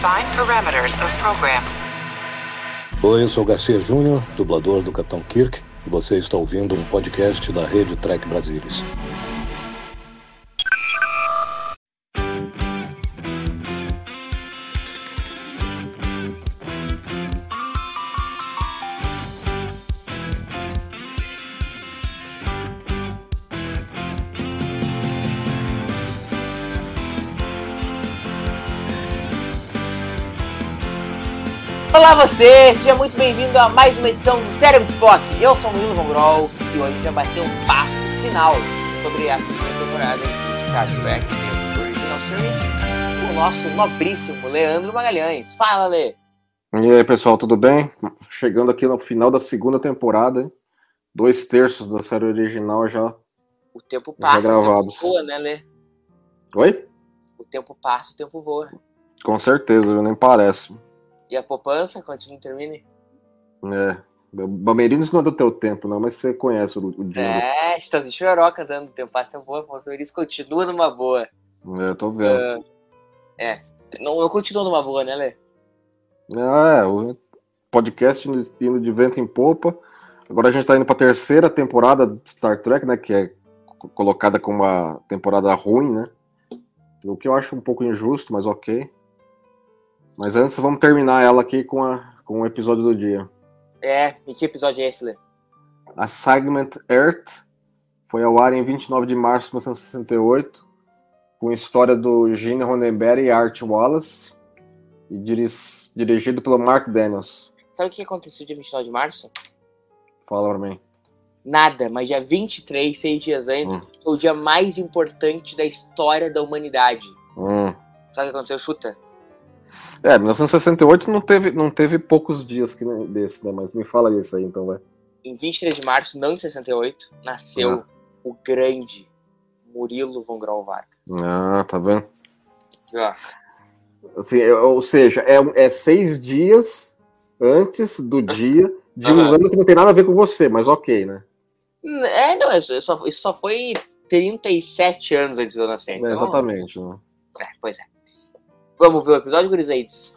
Define parameters of program. Oi, eu sou Garcia Júnior, dublador do Capitão Kirk, e você está ouvindo um podcast da rede Trek Brasilis. Você, seja muito bem-vindo a mais uma edição do Cérebro de Spock. Eu sou o Murilo Von Groll e hoje a gente vai bater um papo final sobre a segunda temporada de Star Trek Original Series com o nosso nobríssimo Leandro Magalhães. Fala, Lê! E aí, pessoal, tudo bem? Chegando aqui no final da segunda temporada, hein? dois terços da série original já. O tempo passa, gravados. o tempo voa, né, Lê? Oi? O tempo passa, o tempo voa. Com certeza, nem parece. E a poupança, continua e termine? É. Bamerinos não é do teu tempo, não, mas você conhece o, o dinheiro. É, estás de choroca dando tempo passa, tempo voa, o Feliz continua numa boa. É, tô vendo. Ah, é, não, eu continuo numa boa, né, Lê? É, o podcast indo- de vento em popa. Agora a gente tá indo pra terceira temporada de Star Trek, né? Que é co- colocada como uma temporada ruim, né? O que eu acho um pouco injusto, mas ok. Mas antes vamos terminar ela aqui com, a, com o episódio do dia. É, e que episódio é esse, Lê? Assignment Earth foi ao ar em 29 de março de 1968, com a história do Gene Roddenberry e Art Wallace, e diris- dirigido pelo Mark Daniels. Sabe o que aconteceu dia 29 de março? Fala pra mim. Nada, mas dia 23, seis dias antes, Hum. foi o dia mais importante da história da humanidade. Hum. Sabe o que aconteceu? Chuta. É, 1968 não teve, não teve poucos dias que desse, né? Mas me fala isso aí, então, vai. Em 23 de março, não de 68, nasceu Ah. o grande Murilo Von Grau Vargas. Ah, tá vendo? Ó, Assim, é- ou seja, é, é seis dias antes do dia de um ano que não tem nada a ver com você, mas ok, né? É, não, isso só, isso só foi 37 anos antes de eu nascer. É, então- exatamente. Né? É, pois é. Vamos ver o episódio, Gurizeides?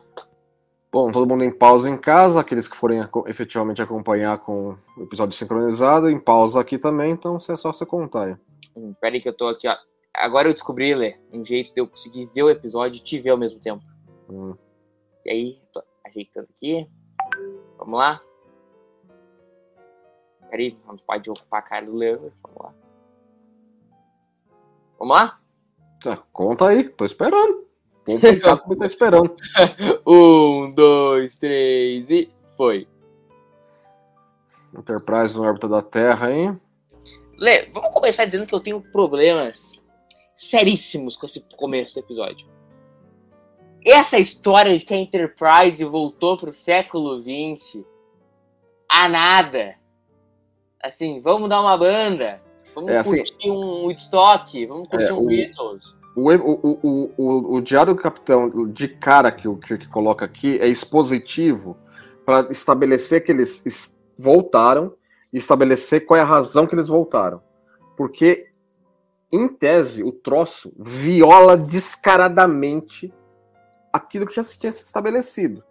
Bom, todo mundo em pausa em casa, aqueles que forem efetivamente acompanhar com o episódio sincronizado, em pausa aqui também, então é só você contar aí. Hum, pera aí que eu tô aqui, ó. Agora eu descobri, Lê, um jeito de eu conseguir ver o episódio e te ver ao mesmo tempo. Hum. E aí, tô ajeitando aqui. Vamos lá. Peraí, não pode ocupar a cara do Leandro. Vamos lá. Vamos lá? Tá, conta aí, tô esperando. O povo em casa também tá esperando. Um, dois, três e foi. Enterprise na órbita da Terra, hein? Lê, vamos começar dizendo que eu tenho problemas seríssimos com esse começo do episódio. Essa história de que a Enterprise voltou pro século XX a nada. Assim, vamos dar uma banda. Vamos É, assim- curtir um Woodstock, vamos curtir É, um Beatles. O, o, o, o, Diário do Capitão, de cara que o Kirk coloca aqui, é expositivo para estabelecer que eles es- voltaram e estabelecer qual é a razão que eles voltaram. Porque, em tese, o troço viola descaradamente aquilo que já se tinha estabelecido.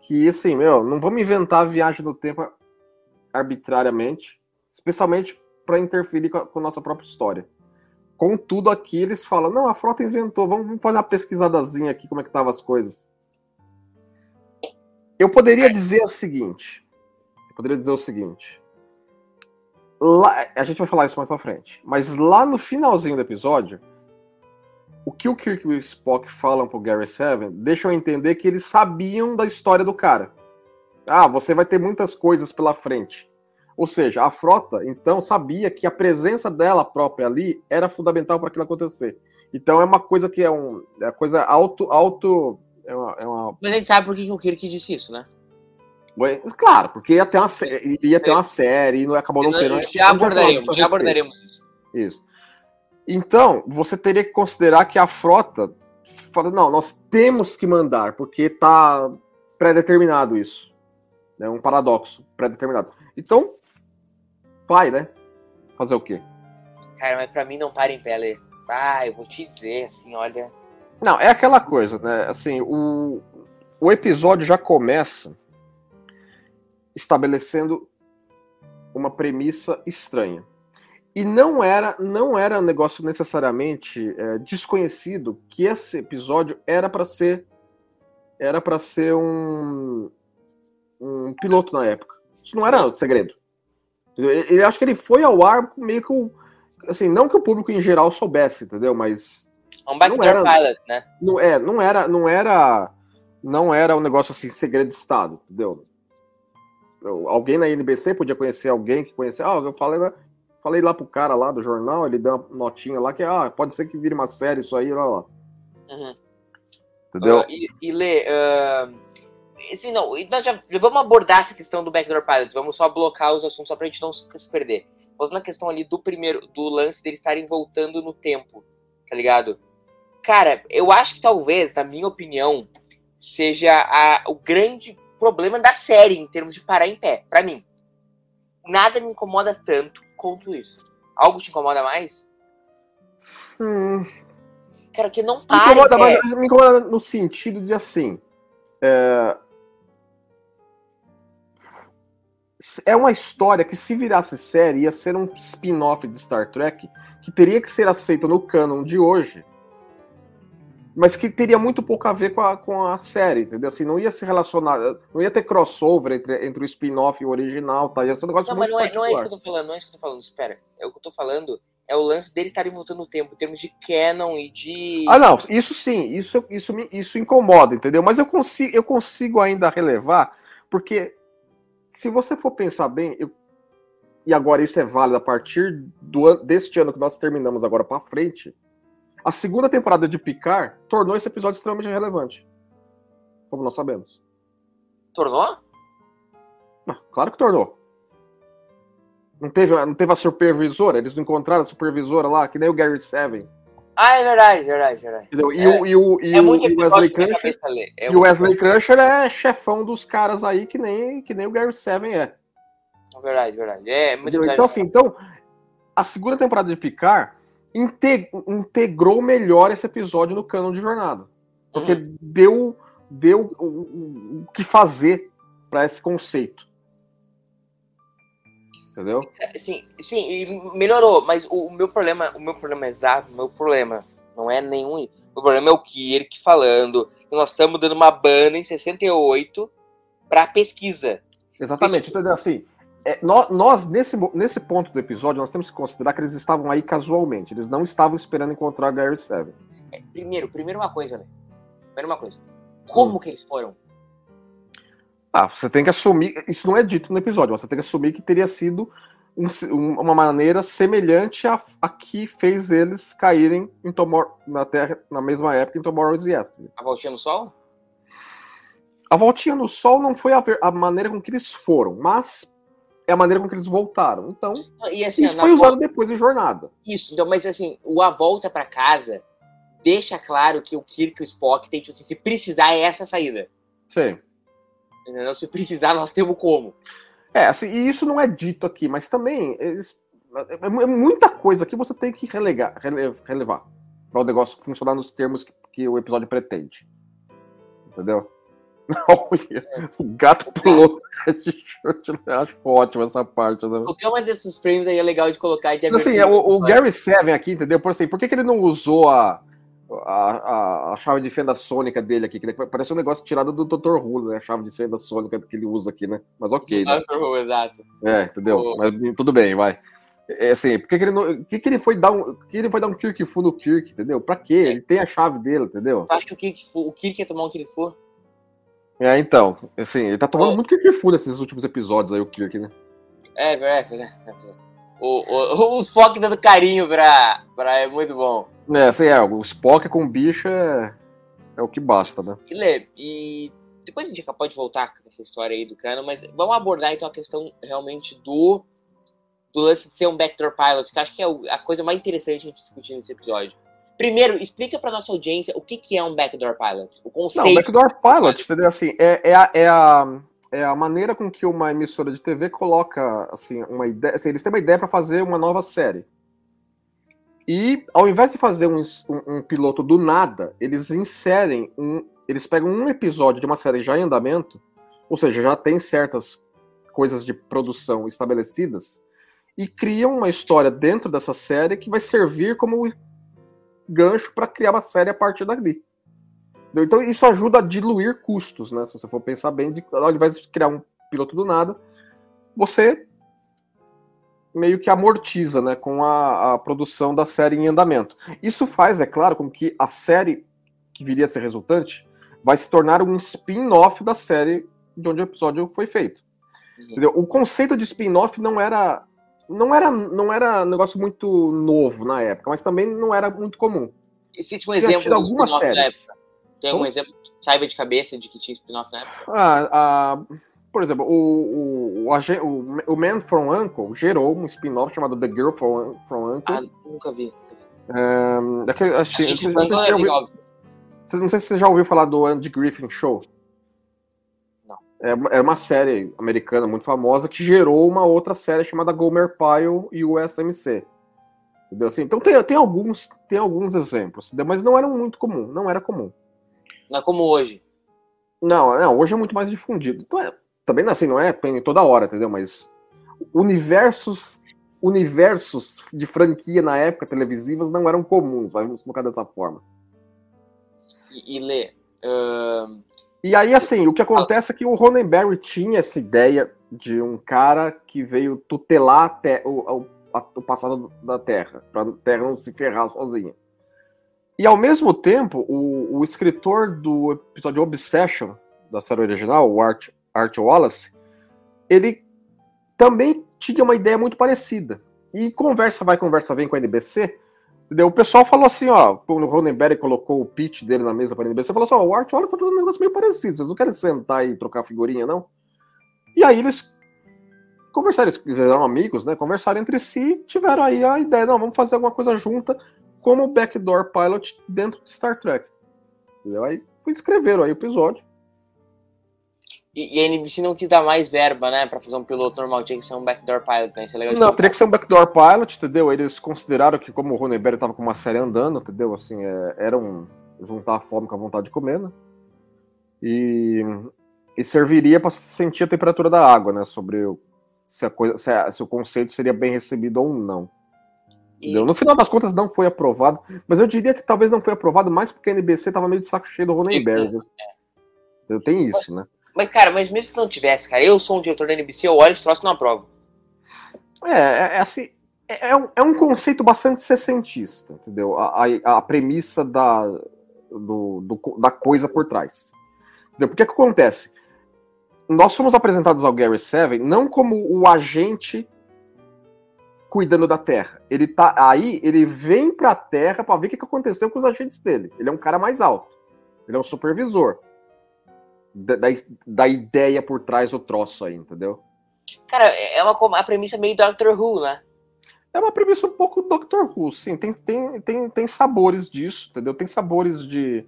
Que, assim, meu, não vamos inventar a viagem no tempo arbitrariamente, especialmente para interferir com a, com a nossa própria história. Contudo, aqui eles falam: não, a frota inventou, vamos vamos fazer uma pesquisadazinha aqui, como é que estavam as coisas. Eu poderia dizer o seguinte: eu poderia dizer o seguinte. Lá, a gente vai falar isso mais pra frente, mas lá no finalzinho do episódio, o que o Kirk e o Spock falam pro Gary Seven deixam entender que eles sabiam da história do cara. Ah, você vai ter muitas coisas pela frente. Ou seja, a frota, então, sabia que a presença dela própria ali era fundamental para aquilo acontecer. Então é uma coisa que é, um, é uma coisa auto. auto é uma, é uma- Mas a gente sabe por que o Kirk disse isso, né? Claro, porque ia ter uma, sé- ia ter uma série e não acabou não tendo. É. já abordaremos, já abordaremos isso. Isso. Então, você teria que considerar que a frota fala, não, nós temos que mandar, porque tá pré-determinado isso. É um paradoxo, pré-determinado. Então, vai, né? Fazer o quê? Cara, mas pra mim não para em pé, Lê. Ah, eu vou te dizer, assim, olha. Não, é aquela coisa, né? Assim, o, o episódio já começa estabelecendo uma premissa estranha. E não era, não era um negócio necessariamente é, desconhecido que esse episódio era para ser era para ser um, um piloto na época. Isso não era segredo. Ele acho que ele foi ao ar meio que assim, não que o público em geral soubesse, entendeu? Mas É um backdoor era- pilot, né? não é, não era, não era, não era um negócio assim segredo de estado, entendeu? Eu- Alguém na NBC podia conhecer alguém que conhecia. Ah, eu falei, lá- falei lá pro cara lá do jornal, ele deu uma notinha lá que ah, pode ser que vire uma série isso aí, lá, lá. Uhum. Entendeu? Ah, e, e Lê, ah, assim, não, nós já, já vamos abordar essa questão do backdoor pilot, vamos só blocar os assuntos só pra gente não se perder. Voltando na questão ali do primeiro, do lance deles estarem voltando no tempo, tá ligado? Cara, eu acho que talvez, na minha opinião, seja a- o grande problema da série em termos de parar em pé, pra mim. Nada me incomoda tanto quanto isso. Algo te incomoda mais? Hum, Cara, que não me, para incomoda, em pé. mas me incomoda no sentido de assim. É... é uma história que, se virasse série, ia ser um spin-off de Star Trek que teria que ser aceito no canon de hoje, mas que teria muito pouco a ver com a, com a série, entendeu? Assim, não ia se relacionar, não ia ter crossover entre, entre o spin-off e o original, tá? Ia ser um negócio Não, mas muito não é, não é isso particular. que eu tô falando, não é isso que eu tô falando. Espera. É o que eu tô falando é o lance deles estarem voltando no tempo, em termos de canon e de. Ah, não, isso sim, isso, isso, me- isso incomoda, entendeu? Mas eu consigo, eu consigo ainda relevar, porque se você for pensar bem, eu- e agora isso é válido a partir do, deste ano que nós terminamos agora pra frente, a segunda temporada de Picard tornou esse episódio extremamente relevante. Como nós sabemos. Tornou? Ah, claro que tornou. Não teve, não teve a supervisora? Eles não encontraram a supervisora lá, que nem o Gary Seven. Ah, é verdade, verdade, verdade. Entendeu? E, É. o, e, o, e é o- muito Wesley Crusher. É E o muito- Wesley Crusher é chefão dos caras aí que nem, que nem o Gary Seven é. É Verdade, verdade. É muito Entendeu? verdade. Então, assim, então, a segunda temporada de Picard inte- integrou melhor esse episódio no cano de jornada. Porque Uhum. deu, deu o, o- o que fazer para esse conceito. Entendeu? Sim, sim, e melhorou, mas o, o meu problema, o meu problema exato, o meu problema não é nenhum. O problema é o Kirk falando que nós estamos dando uma banda em 68 pra pesquisa. Exatamente. Entendeu? Assim, é, nó- nós, nesse, nesse ponto do episódio, nós temos que considerar que eles estavam aí casualmente. Eles não estavam esperando encontrar Gary Seven. É, primeiro, primeiro uma coisa, né? Primeiro uma coisa. Como que eles foram? Ah, você tem que assumir. Isso não é dito no episódio, você tem que assumir que teria sido um- um- uma maneira semelhante à, à que fez eles caírem em Tomor na Terra na mesma época em Tomorrow's Yesterday. A voltinha no sol? A voltinha no Sol não foi a, ver- a maneira com que eles foram, mas é a maneira com que eles voltaram. Então, assim, isso foi volta- usado depois em Jornada. Isso, então, mas assim, o A Volta pra Casa deixa claro que o Kirk e o Spock tem, tipo assim, se precisar é essa a saída. Sim. Entendeu? Se precisar, nós temos como. É, assim, e isso não é dito aqui, mas também eles, é, é muita coisa que você tem que relegar, rele- relevar para o negócio funcionar nos termos que, que o episódio pretende. Entendeu? Olha, o gato pulou chute, eu acho ótimo essa parte. Né? Qualquer uma desses prêmios aí é legal de colocar. De assim, é, o, o Gary Seven aqui, entendeu? Por, assim, por que, que ele não usou a, a, a, a chave de fenda sônica dele aqui? Que parece um negócio tirado do Dr. Who, né? A chave de fenda sônica que ele usa aqui, né? Mas ok, né? Exato. É, entendeu? O- Mas tudo bem, vai. É assim, por que, ele não. Que, que ele foi dar um. que ele foi dar um Kirk Fu no Kirk, entendeu? Pra quê? Ele tem a chave dele, entendeu? Tu acha que o Kirk, o Kirk ia tomar um Kirk for? É, então. Assim, ele tá tomando Ô. muito Kirk Fu nesses últimos episódios aí, o Kirk, né? É. É, é, é. O, o, o Spock dando carinho pra, pra. É muito bom. É, assim, é, o Spock com bicho é. É o que basta, né? E Lê, e depois a gente pode voltar com essa história aí do cano, mas vamos abordar então a questão realmente do do lance de ser um backdoor pilot, que eu acho que é a coisa mais interessante a gente discutir nesse episódio. Primeiro, explica pra nossa audiência o que, que é um backdoor pilot, o Não, conceito. o Backdoor Pilot, entendeu? Assim, é, é, a, é, a, é a maneira com que uma emissora de TV coloca, assim, uma ideia. Assim, eles têm uma ideia pra fazer uma nova série. E ao invés de fazer um, um, um, piloto do nada, eles inserem um. Eles pegam um episódio de uma série já em andamento, ou seja, já tem certas coisas de produção estabelecidas, e criam uma história dentro dessa série que vai servir como gancho para criar uma série a partir dali. Então isso ajuda a diluir custos, né? Se você for pensar bem, de, ao invés de criar um piloto do nada, você meio que amortiza né, com a, a, produção da série em andamento. Isso faz, é claro, com que a série que viria a ser resultante vai se tornar um spin-off da série de onde o episódio foi feito. Uhum. O conceito de spin-off não era não era não era negócio muito novo na época, mas também não era muito comum. Existe um exemplo de algumas séries. Tem algum exemplo, saiba de cabeça de que tinha spin-off na época? Ah, ah por exemplo, o, o, o, o Man from Uncle gerou um spin-off chamado The Girl from, from Uncle. Ah, nunca vi. Um, é que, não, ouviu, não sei se você já ouviu falar do Andy Griffin Show. Não. É, é uma série americana muito famosa que gerou uma outra série chamada Gomer Pyle e o SMC. Entendeu? Assim, então tem, tem, alguns, tem alguns exemplos, entendeu? mas não eram muito comum, não era comum. Não é como hoje. Não, não hoje é muito mais difundido. Então, é, também assim, não é toda hora, entendeu? Mas universos universos de franquia na época televisivas não eram comuns, vamos colocar dessa forma. E, e Lê. Uh... E aí, assim, o que acontece é que o Ronenberry tinha essa ideia de um cara que veio tutelar o, o, o passado da Terra, para a Terra não se ferrar sozinha. E ao mesmo tempo, o, o escritor do episódio Obsession, da série original, o Art, Art Wallace, ele também tinha uma ideia muito parecida. E conversa vai, conversa vem com a NBC. Entendeu? O pessoal falou assim, ó, o Ronenberg colocou o pitch dele na mesa para a NBC, falou assim, ó, o Art Wallace tá fazendo um negócio meio parecido, vocês não querem sentar e trocar figurinha, não? E aí eles conversaram, eles eram amigos, né? Conversaram entre si, tiveram aí a ideia, não, vamos fazer alguma coisa junta, como backdoor pilot dentro de Star Trek. Entendeu? Aí escreveram aí o episódio. E, e, a NBC não quis dar mais verba, né, pra fazer um piloto normal, tinha que ser um backdoor pilot, né? Isso é legal não, teria que ser um backdoor pilot, entendeu? Eles consideraram que, como o Ronenberg tava com uma série andando, entendeu? Assim, é, era um juntar a fome com a vontade de comer, né? E, e serviria para sentir a temperatura da água, né? Sobre o, se, a coisa, se, a, se o conceito seria bem recebido ou não. E... No final das contas não foi aprovado, mas eu diria que talvez não foi aprovado mais porque a NBC tava meio de saco cheio do Ronenberg. É. Então, tem isso, né? Mas, cara, mas mesmo que não tivesse, cara, eu sou um diretor da NBC, eu olho esse troço e não aprovo. É, é, é assim. É, é, um, é um conceito bastante sessentista, entendeu? A, a, a premissa da, do, do, da coisa por trás. Entendeu? Porque que acontece? Nós somos apresentados ao Gary Seven não como o agente cuidando da Terra. Ele tá aí, ele vem para a Terra para ver o que aconteceu com os agentes dele. Ele é um cara mais alto. Ele é um supervisor da, da, da ideia por trás do troço aí, entendeu? Cara, é uma, uma premissa meio Doctor Who, né? É uma premissa um pouco Doctor Who, sim. Tem, tem, tem, tem sabores disso, entendeu? Tem sabores de.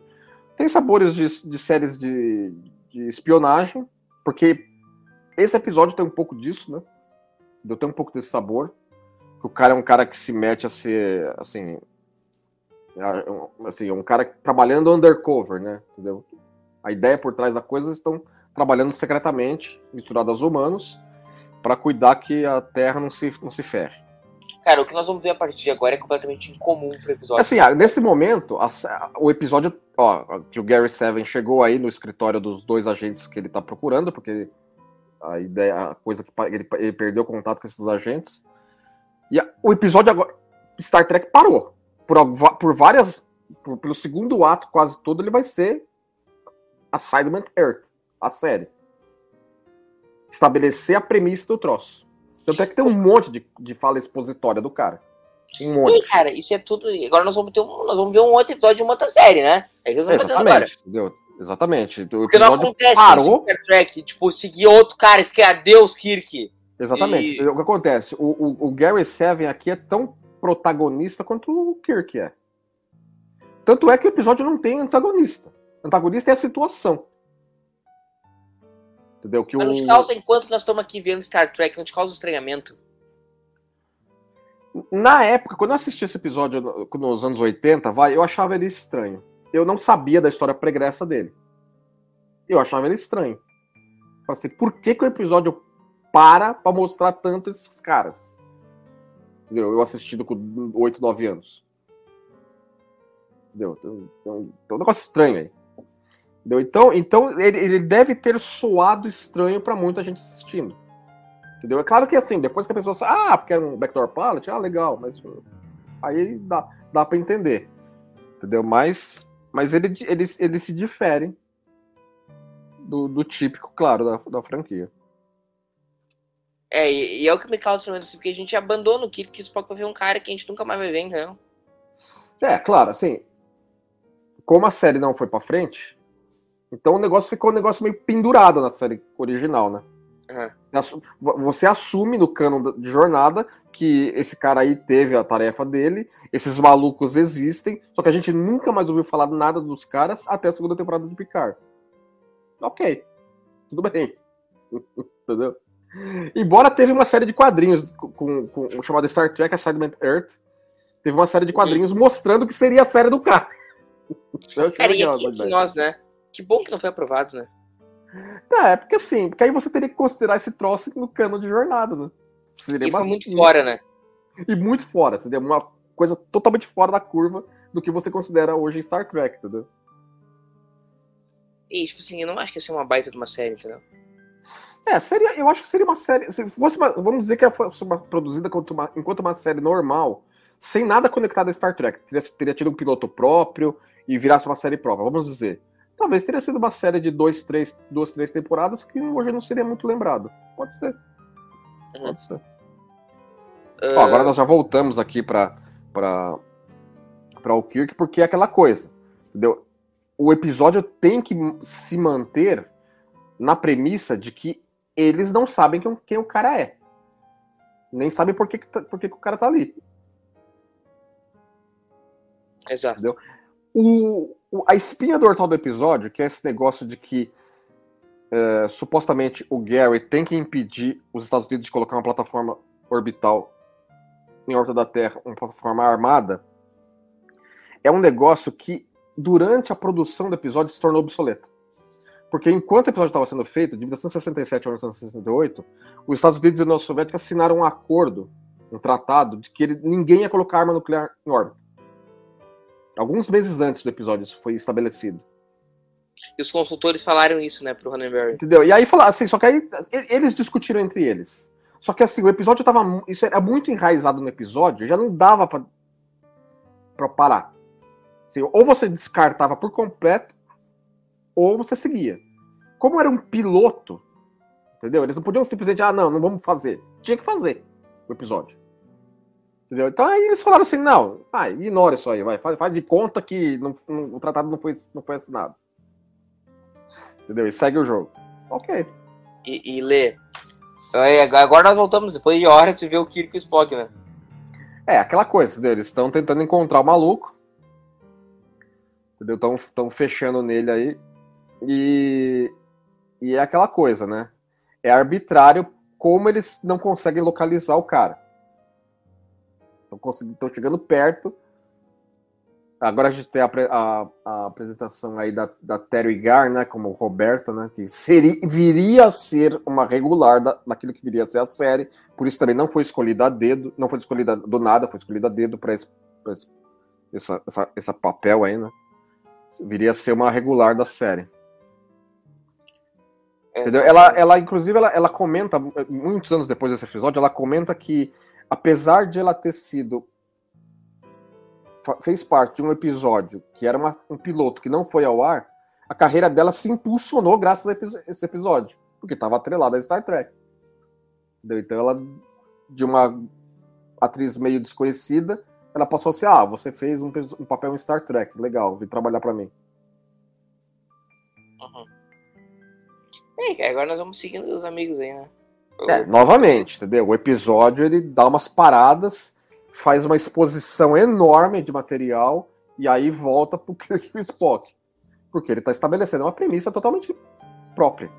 Tem sabores de, de séries de, de espionagem, porque esse episódio tem um pouco disso, né? Deu tem um pouco desse sabor. O cara é um cara que se mete a ser, assim, assim, um cara trabalhando undercover, né? Entendeu? A ideia por trás da coisa estão trabalhando secretamente, misturados aos humanos, para cuidar que a Terra não se, não se ferre. Cara, o que nós vamos ver a partir de agora é completamente incomum pro episódio. Assim, nesse momento, a, o episódio, ó, que o Gary Seven chegou aí no escritório dos dois agentes que ele tá procurando, porque a ideia, a coisa que ele, ele perdeu contato com esses agentes. E a, o episódio agora, Star Trek parou. Por, por várias, por, pelo segundo ato quase todo, ele vai ser Assignment Earth, a série. Estabelecer a premissa do troço. Tanto é que tem um monte de, de fala expositória do cara. Um monte. E, cara, isso é tudo. Agora nós vamos, ter um, nós vamos ver um outro episódio de uma outra série, né? É que nós Exatamente, entendeu? Exatamente. O Porque não acontece parou... Star Trek, tipo, seguir outro cara, isso que é Deus Kirk. Exatamente. E... O que acontece? O, o, o, Gary Seven aqui é tão protagonista quanto o Kirk é. Tanto é que o episódio não tem antagonista antagonista é a situação. Entendeu? Que Mas o... não te causa, enquanto nós estamos aqui vendo Star Trek, não te causa estranhamento? Na época, quando eu assisti esse episódio nos anos 80, vai, eu achava ele estranho. Eu não sabia da história pregressa dele. Eu achava ele estranho. Falei assim, por que, que o episódio para pra mostrar tanto esses caras? Entendeu? Eu assistindo com 8, 9 anos. Entendeu? Tem, tem, um, tem um negócio estranho aí. Entendeu? Então, então ele, ele deve ter soado estranho para muita gente assistindo. Entendeu? É claro que assim, depois que a pessoa fala, ah, porque é um backdoor palette, ah, legal, mas aí dá, dá para entender. Entendeu? Mas, mas ele, ele, ele se difere do, do típico, claro, da, da franquia. É, e, e, é o que me causa medo, assim, porque a gente abandona o Kirk Spock pra ver um cara que a gente nunca mais vai ver, entendeu? É, claro, assim, como a série não foi pra frente, então o negócio ficou um negócio meio pendurado na série original, né? Uhum. Você assume no cano de jornada que esse cara aí teve a tarefa dele, esses malucos existem, só que a gente nunca mais ouviu falar nada dos caras até a segunda temporada de Picard. Ok, tudo bem. Entendeu? Embora teve uma série de quadrinhos com, com, com chamada Star Trek Assignment Earth, teve uma série de quadrinhos uhum. mostrando que seria a série do cara. Cara, e aqui, nós, né? Que bom que não foi aprovado, né? É, é, porque assim, porque aí você teria que considerar esse troço no cano de jornada, né? Seria uma... muito fora, né? E muito fora, entendeu? Uma coisa totalmente fora da curva do que você considera hoje em Star Trek, entendeu? E, tipo assim, eu não acho que ia ser uma baita de uma série, entendeu? É, seria, eu acho que seria uma série. Se fosse uma, vamos dizer que ela fosse uma, produzida enquanto uma, enquanto uma série normal, sem nada conectado a Star Trek. Teria, teria tido um piloto próprio e virasse uma série própria, vamos dizer. Talvez teria sido uma série de dois, três, duas, três temporadas que hoje não seria muito lembrado. Pode ser. Uhum. Pode ser. Uh... Ó, agora nós já voltamos aqui para para para o Kirk porque é aquela coisa, entendeu? O episódio tem que se manter na premissa de que eles não sabem quem, quem o cara é. Nem sabem por que, que, tá, por que, que o cara tá ali. Exato. Entendeu? O, a espinha dorsal do episódio, que é esse negócio de que é, supostamente o Gary tem que impedir os Estados Unidos de colocar uma plataforma orbital em órbita da Terra, uma plataforma armada, é um negócio que, durante a produção do episódio, se tornou obsoleto. Porque enquanto o episódio estava sendo feito, de 1967 a 1968, os Estados Unidos e a União Soviética assinaram um acordo, um tratado, de que ele, ninguém ia colocar arma nuclear em órbita. Alguns meses antes do episódio isso foi estabelecido. E os consultores falaram isso, né, pro Roddenberry. Entendeu? E aí falaram assim, só que aí eles discutiram entre eles. Só que assim, o episódio tava. Isso era muito enraizado no episódio, já não dava pra, pra parar. Assim, ou você descartava por completo, ou você seguia. Como era um piloto, entendeu? Eles não podiam simplesmente, ah, não, não vamos fazer. Tinha que fazer o episódio. Entendeu? Então aí eles falaram assim, não, ah, ignora isso aí, vai, faz, faz de conta que não, não, o tratado não foi, não foi assinado. Entendeu? E segue o jogo. Ok. E, e lê. Agora nós voltamos, depois de horas, de ver o Kirk e o Spock, né? É, aquela coisa, entendeu? Eles estão tentando encontrar o maluco. Entendeu? Estão fechando nele aí. E, e é aquela coisa, né? É arbitrário como eles não conseguem localizar o cara. Estão chegando perto. Agora a gente tem a, a, a apresentação aí da, da Terry Gar, né, como Roberta, né, que seria, viria a ser uma regular da, daquilo que viria a ser a série, por isso também não foi escolhida a dedo, não foi escolhida do nada, foi escolhida a dedo para esse, esse essa, essa, esse papel aí, né, viria a ser uma regular da série. É, Entendeu? Ela, ela inclusive, ela, ela comenta, muitos anos depois desse episódio, ela comenta que apesar de ela ter sido fez parte de um episódio que era uma, um piloto que não foi ao ar, a carreira dela se impulsionou graças a esse episódio, porque estava atrelada a Star Trek. Entendeu? Então ela, de uma atriz meio desconhecida, ela passou a ser, ah, você fez um, um papel em Star Trek, legal, vem trabalhar para mim. Uhum. É, agora nós vamos seguindo os amigos aí, né? É, novamente, entendeu? O episódio ele dá umas paradas, faz uma exposição enorme de material e aí volta pro Kirk e o Spock. Porque ele está estabelecendo uma premissa totalmente própria.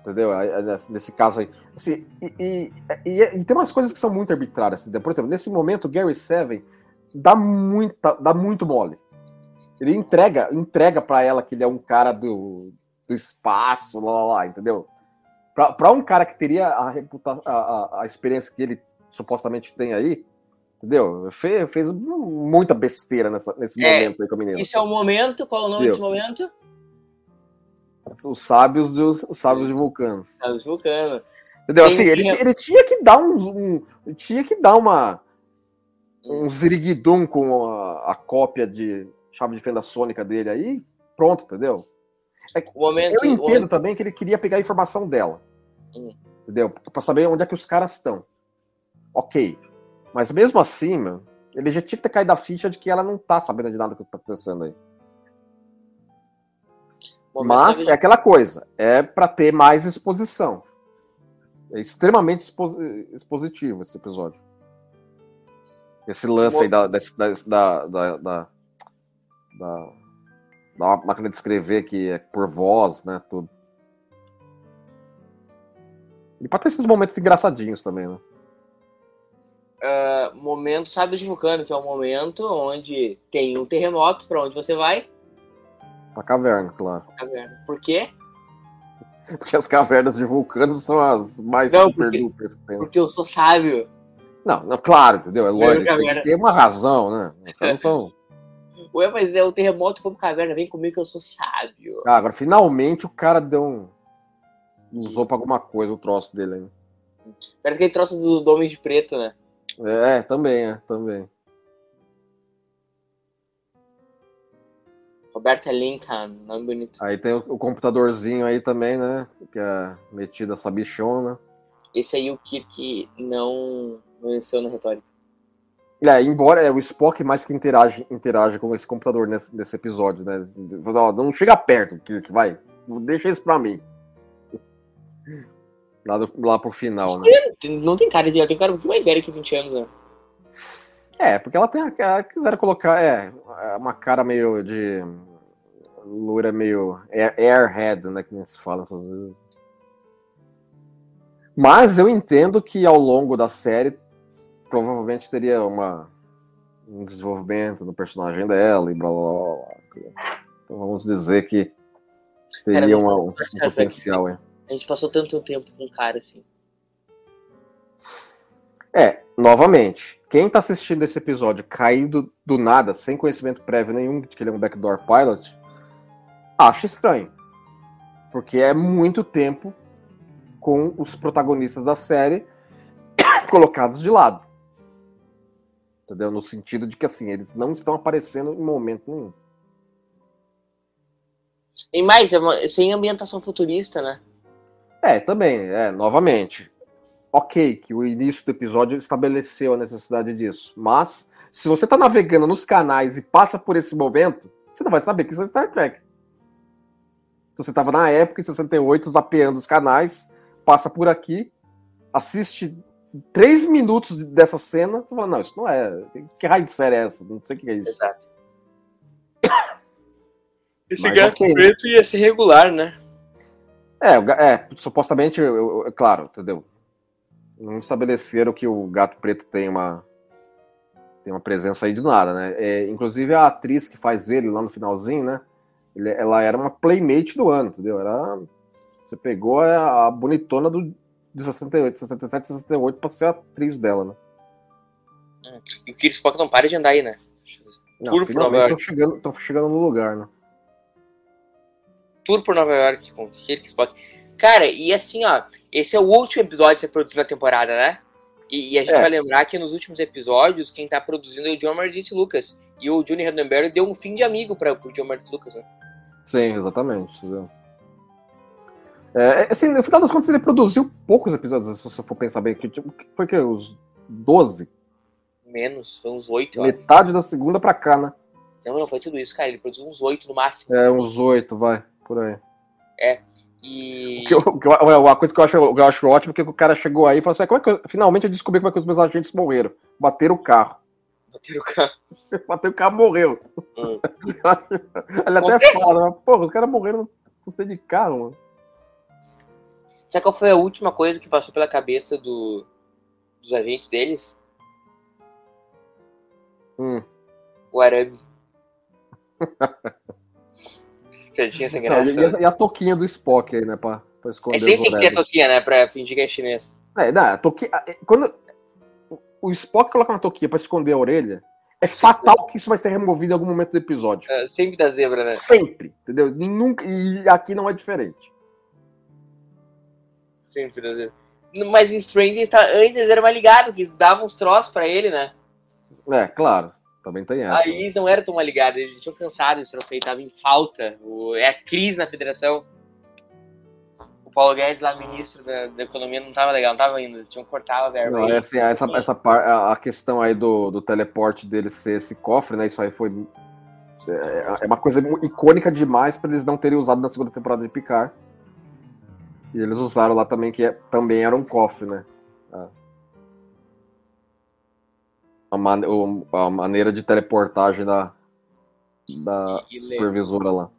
Entendeu? Nesse, nesse caso aí. Assim, e, e- e- e tem umas coisas que são muito arbitrárias. entendeu? Por exemplo, nesse momento, o Gary Seven dá, muita, dá muito mole. Ele entrega, entrega para ela que ele é um cara do, do espaço, lá, lá, lá, entendeu? Pra, pra um cara que teria a, reputa, a, a, experiência que ele supostamente tem aí, entendeu? Fez, fez muita besteira nessa, nesse É, momento aí com a menina. Isso é o momento. Qual é o nome Viu? desse momento? Os sábios, de, os sábios de Vulcano. Carlos Vulcano. Entendeu? Assim, ele, tinha- ele tinha que dar um, ele tinha que dar uma um ziriguidum com a, a cópia de chave de fenda sônica dele aí, pronto, entendeu? O momento. Eu o entendo momento- também que ele queria pegar a informação dela. Hum. Entendeu? Pra saber onde é que os caras estão. Ok. Mas mesmo assim, meu, ele já tinha que ter caído da ficha de que ela não tá sabendo de nada que tá acontecendo aí. Mas é aquela coisa, é pra ter mais exposição. É extremamente expo- expositivo esse episódio. Esse lance aí da, da, da, da, da máquina de escrever que é por voz, né? Tudo. E pra ter esses momentos engraçadinhos também, né? ah, momento sábio de Vulcano, que é o momento onde tem um terremoto, pra onde você vai? Pra caverna, claro. Caverna. Por quê? Porque as cavernas de vulcano são as mais Não, super porque- que tem. Porque eu sou sábio. Não, não, claro, entendeu? É lógico, tem caverna. que ter uma razão, né? Os caras não são. Ué, mas é o terremoto como caverna, vem comigo que eu sou sábio. Ah, agora, finalmente o cara deu um. Usou pra alguma coisa o troço dele aí. Parece aquele troço do, do Homem de Preto, né? É, também, é, também. Roberta Lincoln, nome bonito. Aí tem o, o computadorzinho aí também, né? Que é metido essa bichona. Esse aí o Kirk não não venceu na retórica. É, embora é o Spock mais que interage, interage com esse computador nesse, nesse episódio, né? Ó, não chega perto, Kirk, vai. Deixa isso pra mim. Lá, do- lá pro final, né? Não tem cara de. Ela tem cara muito mais velha que 20 anos, né? É, porque ela tem a cara. Quiseram colocar, é, uma cara meio de. Loura meio. air- Airhead, né? Que nem se fala essas vezes. Mas eu entendo que ao longo da série provavelmente teria uma, um desenvolvimento no personagem dela e blá blá blá. blá. Então vamos dizer que teria Cara, uma- um, um potencial aí. A gente passou tanto tempo com um cara assim. É, novamente, quem tá assistindo esse episódio caído do nada, sem conhecimento prévio nenhum de que ele é um backdoor pilot, acha estranho. Porque é muito tempo com os protagonistas da série colocados de lado. Entendeu? No sentido de que assim, eles não estão aparecendo em momento nenhum. E mais, é uma- sem ambientação futurista, né? É, também, é, novamente. Ok, que o início do episódio estabeleceu a necessidade disso. Mas, se você tá navegando nos canais e passa por esse momento, você não vai saber que isso é Star Trek. Se você tava na época, em 68, zapeando os canais, passa por aqui, assiste três minutos de- dessa cena, você fala, não, isso não é. Que raio de série é essa? Não sei o que é isso. Exato. Esse Mas gato ok. preto ia ser regular, né? É, é, supostamente, eu- eu- é claro, entendeu? Não estabeleceram que o gato preto tem uma tem uma presença aí do nada, né? É, inclusive a atriz que faz ele lá no finalzinho, né? ele- ela era uma playmate do ano, entendeu? Era você pegou a, a bonitona do de 68, 67, 68 pra ser a atriz dela, né? E o Kirk Spock não para de andar aí, né? Não, Tour por Nova York. estão chegando, chegando no lugar, né? Tour por Nova York com Kirk Spock. Cara, e assim, ó, esse é o último episódio a ser produzido na temporada, né? E, e a gente É. vai lembrar que nos últimos episódios, quem tá produzindo é o John Meredith Lucas. E o Johnny Roddenberry deu um fim de amigo para pro John Meredith Lucas, né? Sim, exatamente. entendeu? É, assim, no final das contas, ele produziu poucos episódios, se você for pensar bem. Que, tipo, foi que os 12? Menos, foi uns oito, eu acho. Metade da segunda pra cá, né? Não, não foi tudo isso, cara. Ele produziu uns oito no máximo. É, uns oito, vai, por aí. E. O que eu- o que eu- uma coisa que eu acho, que eu acho ótimo é que o cara chegou aí e falou assim: "Ah, como é que eu- finalmente eu descobri como é que os meus agentes morreram. Bateram o carro. Bateram o carro. Bateu o carro morreu. Hum. Ele até fala, mas, porra, os caras morreram sei de carro, mano. Sabe qual foi a última coisa que passou pela cabeça do, dos agentes deles? Hum. O arame. Piadinha sem Não, graça. e, a, e a toquinha do Spock aí, né? Pra, pra esconder É sempre tem que ter Omegas. toquinha, né? Pra fingir que é chinês. É, não, a toquinha, a- quando o Spock coloca uma toquinha pra esconder a orelha, é fatal que isso vai ser removido em algum momento do episódio. É, sempre da zebra, né? Sempre, entendeu? E, nunca, e aqui não é diferente. Da zebra. Mas em Stranger, tá- antes eram mais ligados, que davam uns troços pra ele, né? É, claro. Também tem essa. Aí eles não eram tão mais ligados, eles tinham cansado esse troféu, tava em falta. O, é a crise na federação. O Paulo Guedes, lá, ministro da, da economia, não tava legal, não tava indo. Eles tinham cortado a verba. Não, é assim, essa, essa par, a, a questão aí do, do teleporte dele ser esse cofre, né? Isso aí foi. É, é uma coisa icônica demais para eles não terem usado na segunda temporada de Picard. E eles usaram lá também, que é- também era um cofre, né? A, a, man- o- a maneira de teleportagem da, da E- e supervisora lá.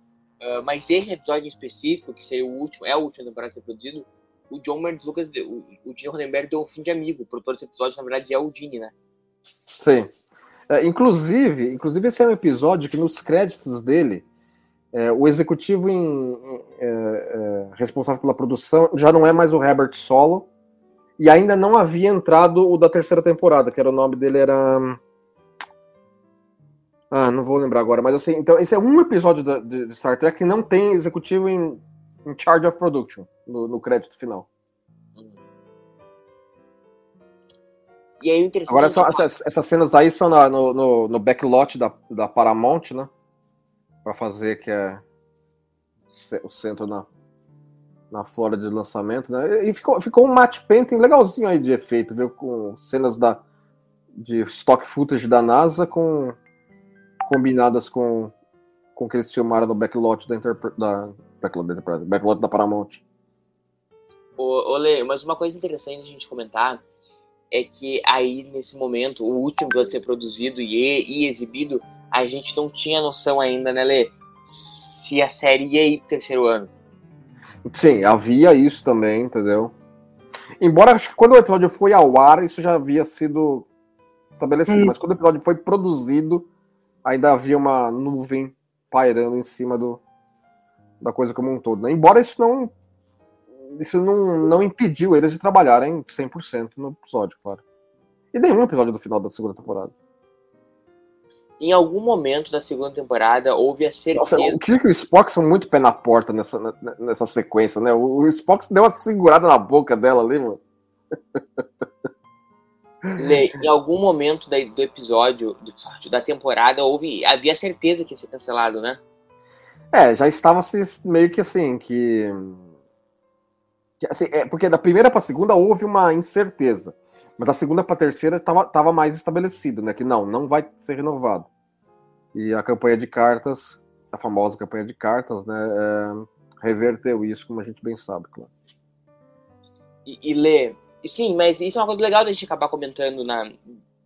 Ah, mas esse episódio em específico, que seria o último, é a última temporada a ser produzido, o John Mertz Lucas, o, o Gene Roddenberry deu um fim de amigo. O produtor desse episódio, na verdade, é o Gene, né? Sim. É, inclusive, inclusive, esse é um episódio que nos créditos dele, é, o executivo em- em- é, é, responsável pela produção já não é mais o Herbert Solo, e ainda não havia entrado o da terceira temporada, que era o nome dele era. Ah, não vou lembrar agora, mas assim, então esse é um episódio da- de, de Star Trek que não tem executivo em, em charge of production no, no crédito final. E aí Agora, é que- essas, essas cenas aí são no, no, no backlot da, da Paramount, né? Pra fazer que é o centro na, na Flórida de lançamento, né? E ficou, ficou um match painting legalzinho aí de efeito, viu? Com cenas da, de stock footage da NASA com, combinadas com, com que eles filmaram no backlot da, Interpre- da, backlot da, Paramount. Ô, ô Lê, mas uma coisa interessante a gente comentar é que aí, nesse momento, o último a ser produzido e, e exibido, a gente não tinha noção ainda, né, Lê? Se a série ia ir pro terceiro ano. Sim, havia isso também, entendeu? Embora acho que quando o episódio foi ao ar, isso já havia sido estabelecido, mas quando o episódio foi produzido, ainda havia uma nuvem pairando em cima do, da coisa como um todo. Né? Embora isso não isso não, não impediu eles de trabalharem 100% no episódio, claro. E nenhum episódio do final da segunda temporada. Em algum momento da segunda temporada, houve a certeza. Nossa, o Kirk e o Spock são muito pé na porta nessa, nessa sequência, né? O, o Spock deu uma segurada na boca dela ali, mano. Em algum momento da- do episódio, do episódio, da temporada, houve. Havia certeza que ia ser cancelado, né? É, já estava assim, meio que assim, que. que, assim, é, porque da primeira para a segunda houve uma incerteza. Mas da segunda para a terceira estava tava mais estabelecido, né? Que não, não vai ser renovado. E a campanha de cartas, a famosa campanha de cartas, né? é, reverteu isso, como a gente bem sabe, claro. E, e Lê. Sim, mas isso é uma coisa legal da gente acabar comentando na,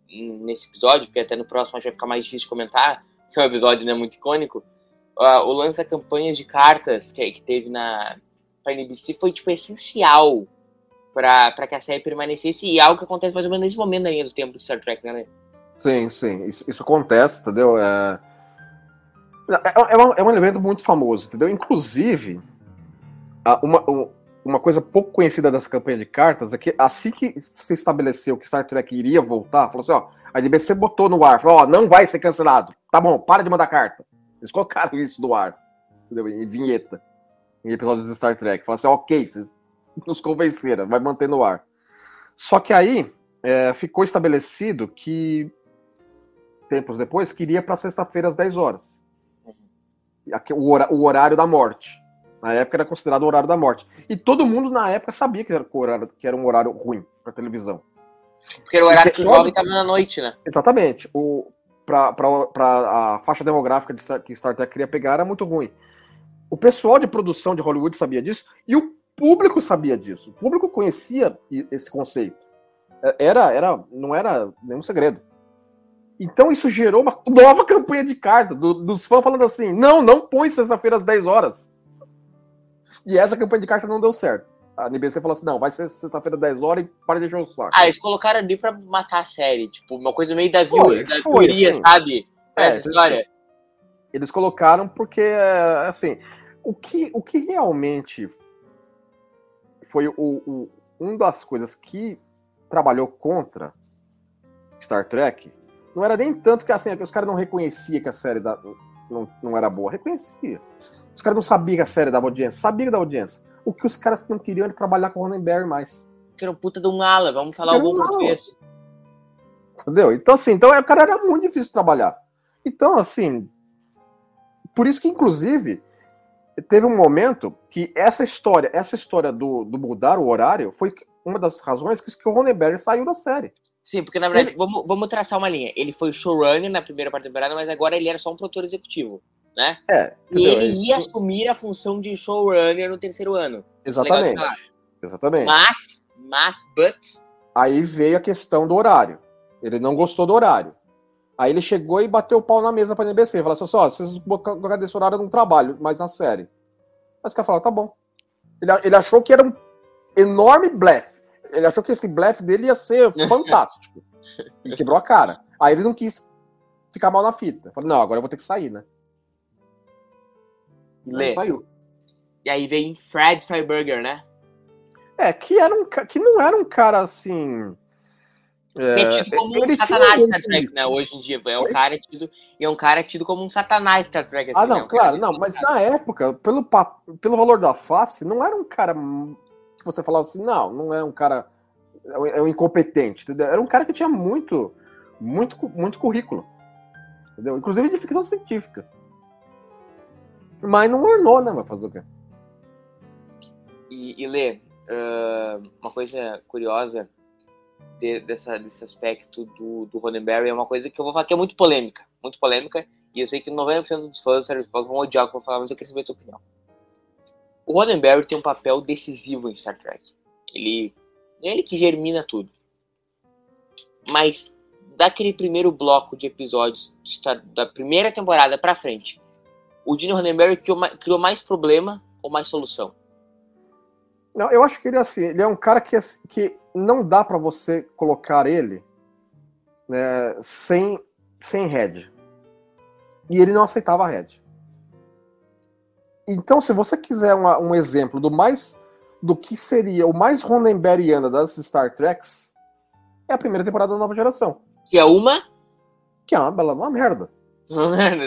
nesse episódio, porque até no próximo acho que vai ficar mais difícil de comentar, que é um episódio né, muito icônico. Ah, o lance da campanha de cartas que, que teve na pra NBC foi tipo essencial pra que a série permanecesse e é algo que acontece mais ou menos nesse momento da linha do tempo de Star Trek, né? Sim, sim, isso, isso acontece, entendeu? É, é, é, um, é um elemento muito famoso, entendeu? Inclusive, uma, um- uma coisa pouco conhecida dessa campanha de cartas é que assim que se estabeleceu que Star Trek iria voltar, falou assim: ó, a NBC botou no ar, falou: ó, não vai ser cancelado, tá bom, para de mandar carta. Eles colocaram isso no ar, entendeu? Em vinheta, em episódios de Star Trek. Falaram assim: ok, vocês nos convenceram, vai manter no ar. Só que aí é, ficou estabelecido que tempos depois, queria para sexta-feira às 10 horas. Aqui, o, horário da morte. Na época era considerado o horário da morte. E todo mundo na época sabia que era, que era um horário ruim para televisão. Porque era o horário que o jovem tava na noite, né? Exatamente. O, pra, pra, pra a faixa demográfica de que Star Trek queria pegar era muito ruim. O pessoal de produção de Hollywood sabia disso e o público sabia disso. O público conhecia esse conceito. É- Era, era, não era nenhum segredo. Então isso gerou uma nova campanha de carta do- dos fãs falando assim: não, não põe sexta-feira às 10 horas. E essa campanha de carta não deu certo. A NBC falou assim: não, vai ser sexta-feira 10 horas e para de deixar o saco. Ah, eles colocaram ali pra matar a série. Tipo, uma coisa meio da, Foi, da foi, teoria, assim. sabe? É, Essa história. Eles colocaram porque, é, assim, o que, o que realmente foi o, o- um das coisas que trabalhou contra Star Trek não era nem tanto que assim, que os caras não reconheciam que a série da- não, não era boa. Reconhecia. Os caras não sabiam que a série dava audiência. Sabia que dava audiência. O que os caras não queriam era trabalhar com o Ronenberry mais. Que era um puta de um ala, vamos falar um português. Entendeu? Então, assim, então, o cara era muito difícil de trabalhar. Então, assim, por isso que, inclusive, teve um momento que essa história, essa história do, do mudar o horário foi uma das razões que, que o Ronenberg saiu da série. Sim, porque na verdade, vamos, vamos traçar uma linha. Ele foi showrunner na primeira parte da temporada, mas agora ele era só um produtor executivo, né? É, E ele ia assumir a função de showrunner no terceiro ano. Exatamente. legal de Exatamente. Mas, mas, but, Aí veio a questão do horário. Ele não gostou do horário. Aí ele chegou e bateu o pau na mesa pra NBC. Falou assim: ó, vocês colocaram desse horário não trabalho, mas na série. Aí os caras falaram: tá bom. Ele, ele achou que era um enorme blefe. Ele achou que esse blefe dele ia ser fantástico. Ele quebrou a cara. Aí ele não quis ficar mal na fita. Falou: não, agora eu vou ter que sair, né? e saiu. E aí vem Fred Freiberger, né? É, que, era um, que não era um cara assim. Que é tido como um satanás um Star Trek, né? Hoje em dia. É um cara tido, é um cara tido como um satanás Star Trek. assim, Ah, né? não, Um cara claro, não, mas na época, pelo, pa- pelo valor da face, não era um cara que você falava assim, não, não é um cara, é um- é um incompetente, entendeu? Era um cara que tinha muito, muito, muito currículo, entendeu? Inclusive de ficção científica. Mas não ornou, né, vai fazer o quê? E, e Lê, ah, uma coisa curiosa de- dessa, desse aspecto do, do Roddenberry é uma coisa que eu vou falar que é muito polêmica. Muito polêmica. E eu sei que 90% dos fãs do Star Trek vão odiar o que eu vou falar, mas eu queria saber a tua opinião. O Roddenberry tem um papel decisivo em Star Trek. Ele é ele que germina tudo. Mas daquele primeiro bloco de episódios da primeira temporada pra frente, o Gene Roddenberry criou mais problema ou mais solução? Não, eu acho que ele é assim, ele é um cara que, assim, que não dá pra você colocar ele né, sem, sem head. E ele não aceitava head. Então, se você quiser uma- um exemplo do mais do que seria o mais Rondenberryano das Star Treks, é a primeira temporada da nova geração. Que é uma. Que é uma bela uma merda.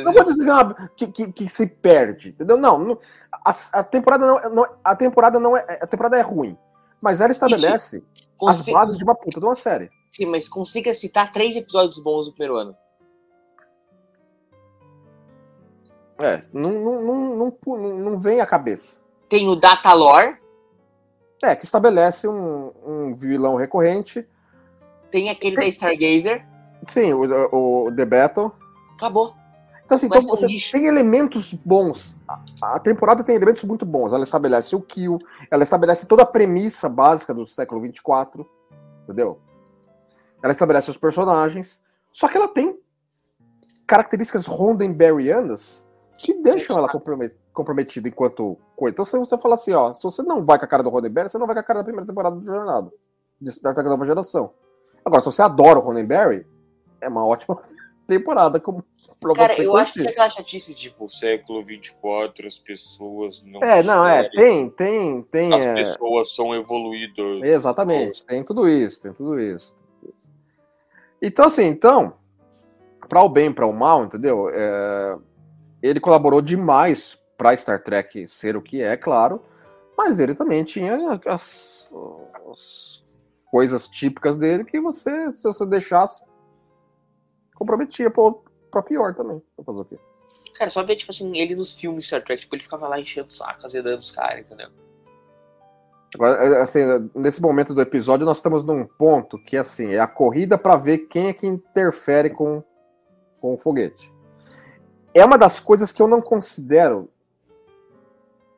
Não vou dizer ah, que, que, que se perde, entendeu? Não, não- a, a temporada não, não- a temporada não é a temporada é ruim, mas ela estabelece as Consi- bases de uma puta de uma série. Sim, mas consiga citar três episódios bons do primeiro ano. É, não, não, não, não, não, vem à cabeça. Tem o Datalore, É, que estabelece um, um vilão recorrente. tem aquele da Stargazer. Sim, o, o The Battle. Acabou. Então, assim, então você lixo. tem elementos bons. A, temporada tem elementos muito bons. Ela estabelece o kill, ela estabelece toda a premissa básica do século 24, entendeu? Ela estabelece os personagens. Só que ela tem características Roddenberryanas que deixam ela compromet- comprometida enquanto coisa. Então, se você fala assim, ó, se você não vai com a cara do Roddenberry, você não vai com a cara da primeira temporada do Jornada, Trek Nova Geração. Agora, se você adora o Roddenberry, é uma ótima temporada como pra Cara, você eu acho que curtir. aquela chatice, tipo, século 24, as pessoas não. É, não, é, querem, tem, tem, tem. As é, pessoas são evoluídas. exatamente, tem tudo isso, tem tudo isso. tem tudo isso. Então, assim, então, para o bem, para o mal, entendeu? É, ele colaborou demais para Star Trek ser o que é, claro, mas ele também tinha as, as coisas típicas dele que você, se você deixasse, comprometia para pior também. Vou fazer o quê? Cara, só ver, tipo assim, ele nos filmes Star Trek, tipo, ele ficava lá enchendo o saco, azedando os caras, entendeu? Agora, assim, nesse momento do episódio, nós estamos num ponto que, assim, é a corrida para ver quem é que interfere com, com o foguete. É uma das coisas que eu não considero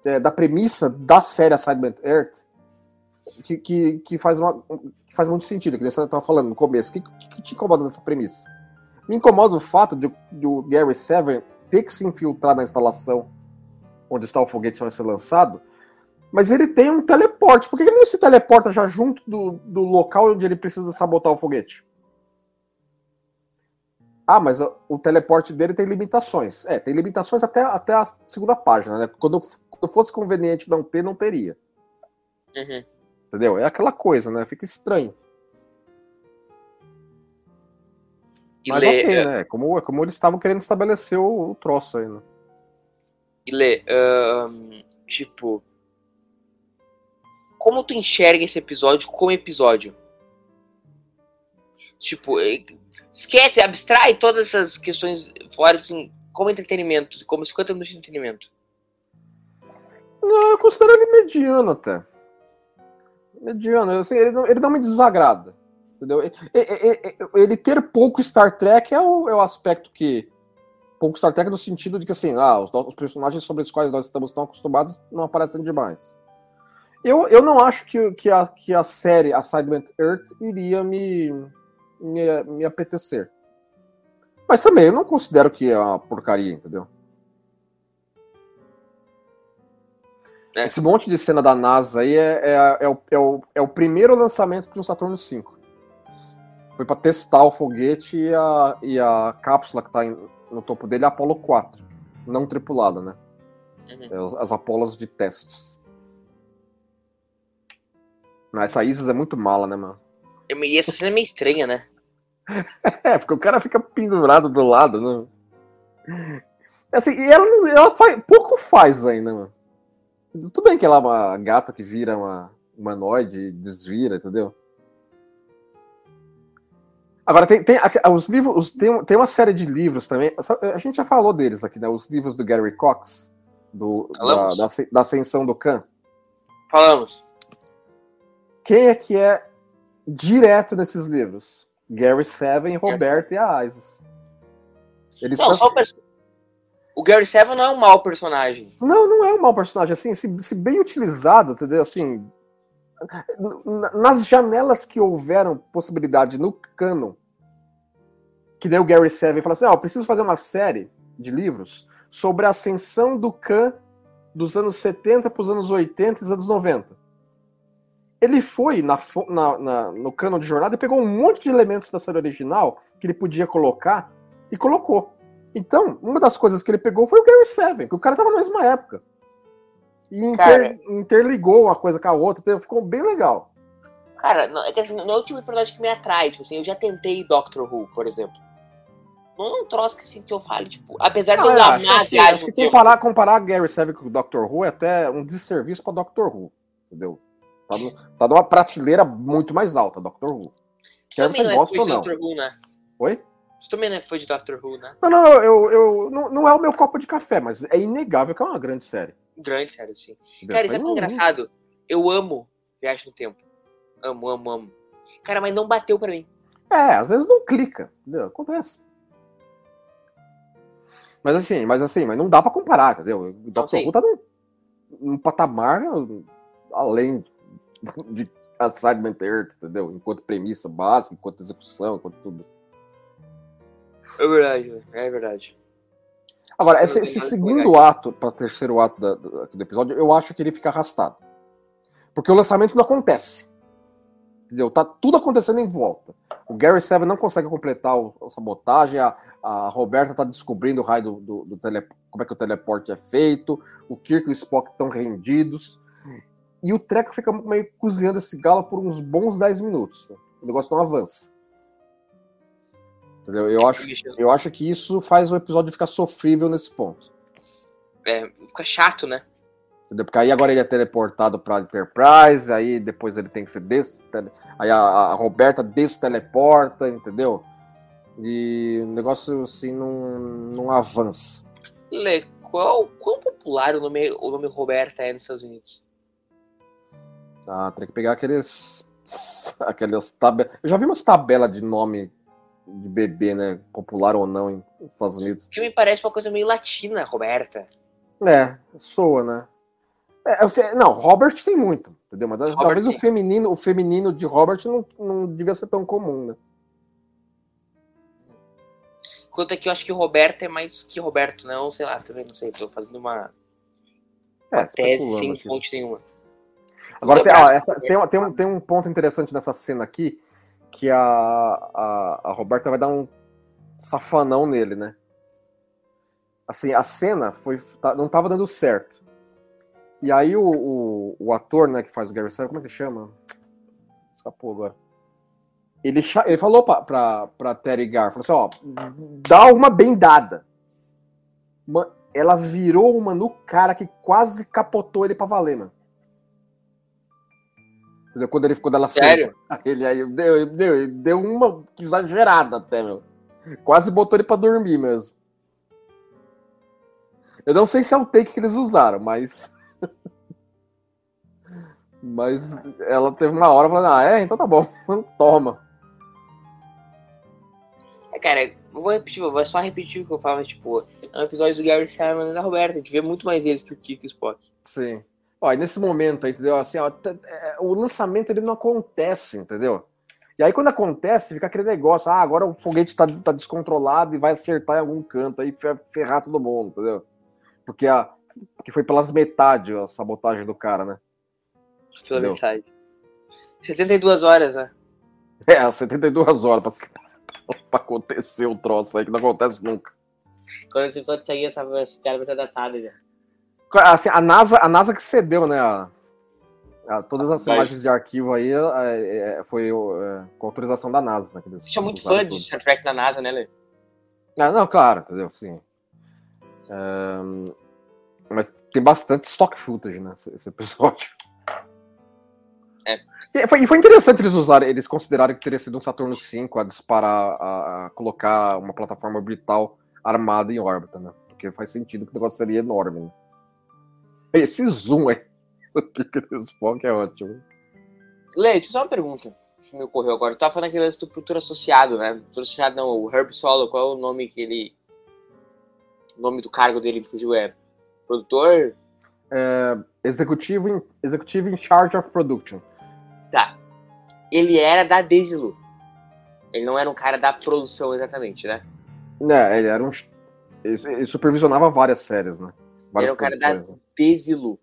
é, da premissa da série Assignment Earth que, que, que faz, uma, que faz muito sentido, que você estava falando no começo. O que, que, que te incomoda nessa premissa? Me incomoda o fato de, o Gary Seven ter que se infiltrar na instalação onde está o foguete vai ser lançado Mas ele tem um teleporte. Por que ele não se teleporta já junto do, do local onde ele precisa sabotar o foguete? Ah, mas o teleporte dele tem limitações. É, tem limitações até, até a segunda página, né? Quando, quando fosse conveniente não ter, não teria. Uhum. Entendeu? É aquela coisa, né? Fica estranho. E Mas Lê, ok, eh, né? Como, como eles estavam querendo estabelecer o, o troço aí, né? e Lê, ahn, tipo, como tu enxerga esse episódio como episódio? Tipo, eh, esquece, abstrai todas essas questões fora, assim, como entretenimento, como 50 minutos de entretenimento. Não, eu considero ele mediano até. Mediano. Assim, ele, não, ele não me desagrada. Entendeu? Ele ter pouco Star Trek é o, é o aspecto que. Pouco Star Trek no sentido de que, assim, ah, os, nossos personagens sobre os quais nós estamos tão acostumados não aparecem demais. Eu, eu não acho que, que, a, que a série Assignment Earth iria me, me, me apetecer. Mas também eu não considero que é uma porcaria, entendeu? É. Esse monte de cena da NASA aí é, é, é, o, é, o, é o primeiro lançamento de um Saturno V. Foi para testar o foguete e a, e a cápsula que está no topo dele é a Apollo 4. Não tripulada, né? Uhum. É as, as Apolas de testes. Mas essa Isis é muito mala, né, mano? E essa cena é meio estranha, né? É, porque o cara fica pendurado do lado, né? Assim, e ela, ela faz, pouco faz ainda, mano. Tudo bem que ela é uma gata que vira uma humanoide e desvira, entendeu? Agora, tem, tem a- os livros, os- tem, tem uma série de livros também. A gente já falou deles aqui, né? Os livros do Gary Cox, do, da, da, asce- da Ascensão do Khan. Falamos. Quem é que é direto nesses livros? Gary Seven, Roberto e a Isis. Eles Não, são... perso- o Gary Seven não é um mau personagem. Não, não é um mau personagem. Assim, se, se bem utilizado, entendeu? Assim, nas janelas que houveram possibilidade no canon, que daí o Gary Seven fala assim: ah, eu preciso fazer uma série de livros sobre a ascensão do Khan dos anos 70 para os anos 80 e os anos 90. Ele foi na, na- na- no canon de jornada e pegou um monte de elementos da série original que ele podia colocar e colocou. Então, uma das coisas que ele pegou foi o Gary Seven, que o cara tava na mesma época. E inter- interligou uma coisa com a outra, então ficou bem legal. Cara, não, é que não é o tipo de personagem que me atrai. Tipo assim, eu já tentei Doctor Who, por exemplo. Não é um troço que, assim, que eu falo, tipo, apesar de Não, eu é, amar acho, a acho que, acho que tempo, comparar, comparar Gary Seven com o Doctor Who é até um desserviço pra Doctor Who. Entendeu? Tá, no- tá numa prateleira muito mais alta, Doctor Who. Quer você é gosta ou de não. Doctor Who, né? Oi? Tu também não é fã de Doctor Who, né? Não, não, eu, eu, não, não é o meu copo de café, mas é inegável que é uma grande série. Grande, sério, sim. entendeu? Cara, Isso isso é engraçado. Eu amo Viagem no Tempo. Amo, amo, amo. Cara, mas não bateu pra mim. É, às vezes não clica, entendeu? Acontece. Mas assim, mas assim, mas não dá pra comparar, entendeu? O sei. Who tá num, num patamar além de Assignment Earth, entendeu? Enquanto premissa básica, enquanto execução, enquanto tudo. É verdade, é verdade. Agora, esse, esse segundo ato, para terceiro ato da- do, aqui do episódio, eu acho que ele fica arrastado. Porque o lançamento não acontece. Entendeu? Tá tudo acontecendo em volta. O Gary Seven não consegue completar o, a sabotagem, a, a Roberta tá descobrindo o raio do, do, do tele, como é que o teleporte é feito, o Kirk e o Spock estão rendidos. E o treco fica meio cozinhando esse galo por uns bons 10 minutos. O negócio não avança. Entendeu? Eu acho, eu acho que isso faz o episódio ficar sofrível nesse ponto. É, fica chato, né? Entendeu? Porque aí agora ele é teleportado pra Enterprise, aí depois ele tem que ser des... tele- Aí a, a Roberta desteleporta, entendeu? E o negócio assim não, não avança. Lê, qual, quão popular o nome, o nome Roberta é nos Estados Unidos? Ah, tem que pegar aqueles. aquelas tabelas. Eu já vi umas tabelas de nome de bebê, né? Popular ou não nos Estados Unidos. Porque me parece uma coisa meio latina, Roberta. É, soa, né? É, o fe- não, Robert tem muito, entendeu? Mas Robert talvez o tem. feminino, o feminino de Robert não, não devia ser tão comum, né? Enquanto aqui eu acho que Roberta é mais que Roberto, não, sei lá, também não sei, tô fazendo uma É, tese especulando sem aqui. fonte nenhuma. Agora, tem, ó, essa, tem, tem, um, tem um ponto interessante nessa cena aqui, que a, a, a Roberta vai dar um safanão nele, né? Assim, a cena foi, tá, não tava dando certo. E aí o, o, o ator, né, que faz o Gary Sarah, como é que chama? Escapou agora. Ele, ele falou pra, pra, pra Terry Gar, falou assim, ó, dá uma bem dada. Uma, ela virou uma no cara que quase capotou ele pra valer, mano. Entendeu? Quando, ele, quando ela Sério? Ele aí deu, deu, deu uma exagerada até, meu. Quase botou ele pra dormir mesmo. Eu não sei se é o take que eles usaram, mas. mas ela teve uma hora falando, ah, é, então tá bom, toma. É, cara, eu vou repetir, eu vou só repetir o que eu falava, tipo, é um episódio do Gary Simon e da Roberta, a gente vê muito mais eles que o Kiko e o Spock. Sim. Ó, nesse momento, entendeu? Assim, ó, é, o lançamento ele não acontece, entendeu? E aí quando acontece, fica aquele negócio, ah, agora o foguete tá, tá descontrolado e vai acertar em algum canto, aí ferrar todo mundo, entendeu? Porque, a, porque foi pelas metades a sabotagem do cara, né? Pela entendeu? metade. 72 horas, né? É, 72 horas pra, pra acontecer o troço aí, que não acontece nunca. Quando esse episódio sair, essa, cara vai estar datado já. Assim, a NASA, a NASA que cedeu, né? A, a, todas as imagens de arquivo aí é, é, foi é, com autorização da NASA. Né, Você é muito fã de Star Trek da NASA, né, Lê? Ah, não, claro, entendeu? Sim. Um, mas tem bastante stock footage, né? Esse, esse episódio. É. E foi, foi, interessante eles usarem, eles considerarem que teria sido um Saturno V a disparar, a, a, colocar uma plataforma orbital armada em órbita, né? Porque faz sentido que o negócio seria enorme, né? Esse zoom aí do Spock é ótimo. Leite, só uma pergunta que me ocorreu agora. Tu tava falando aquele lance do associado, né? Associado não, o Herb Solo, qual é o nome que ele. O nome do cargo dele fugiu é produtor? É, executivo, in, executivo in charge of production. Tá. Ele era da Desilu. Ele não era um cara da produção exatamente, né? É, ele era um. Ele supervisionava várias séries, né? Várias era um cara da né? Desilu.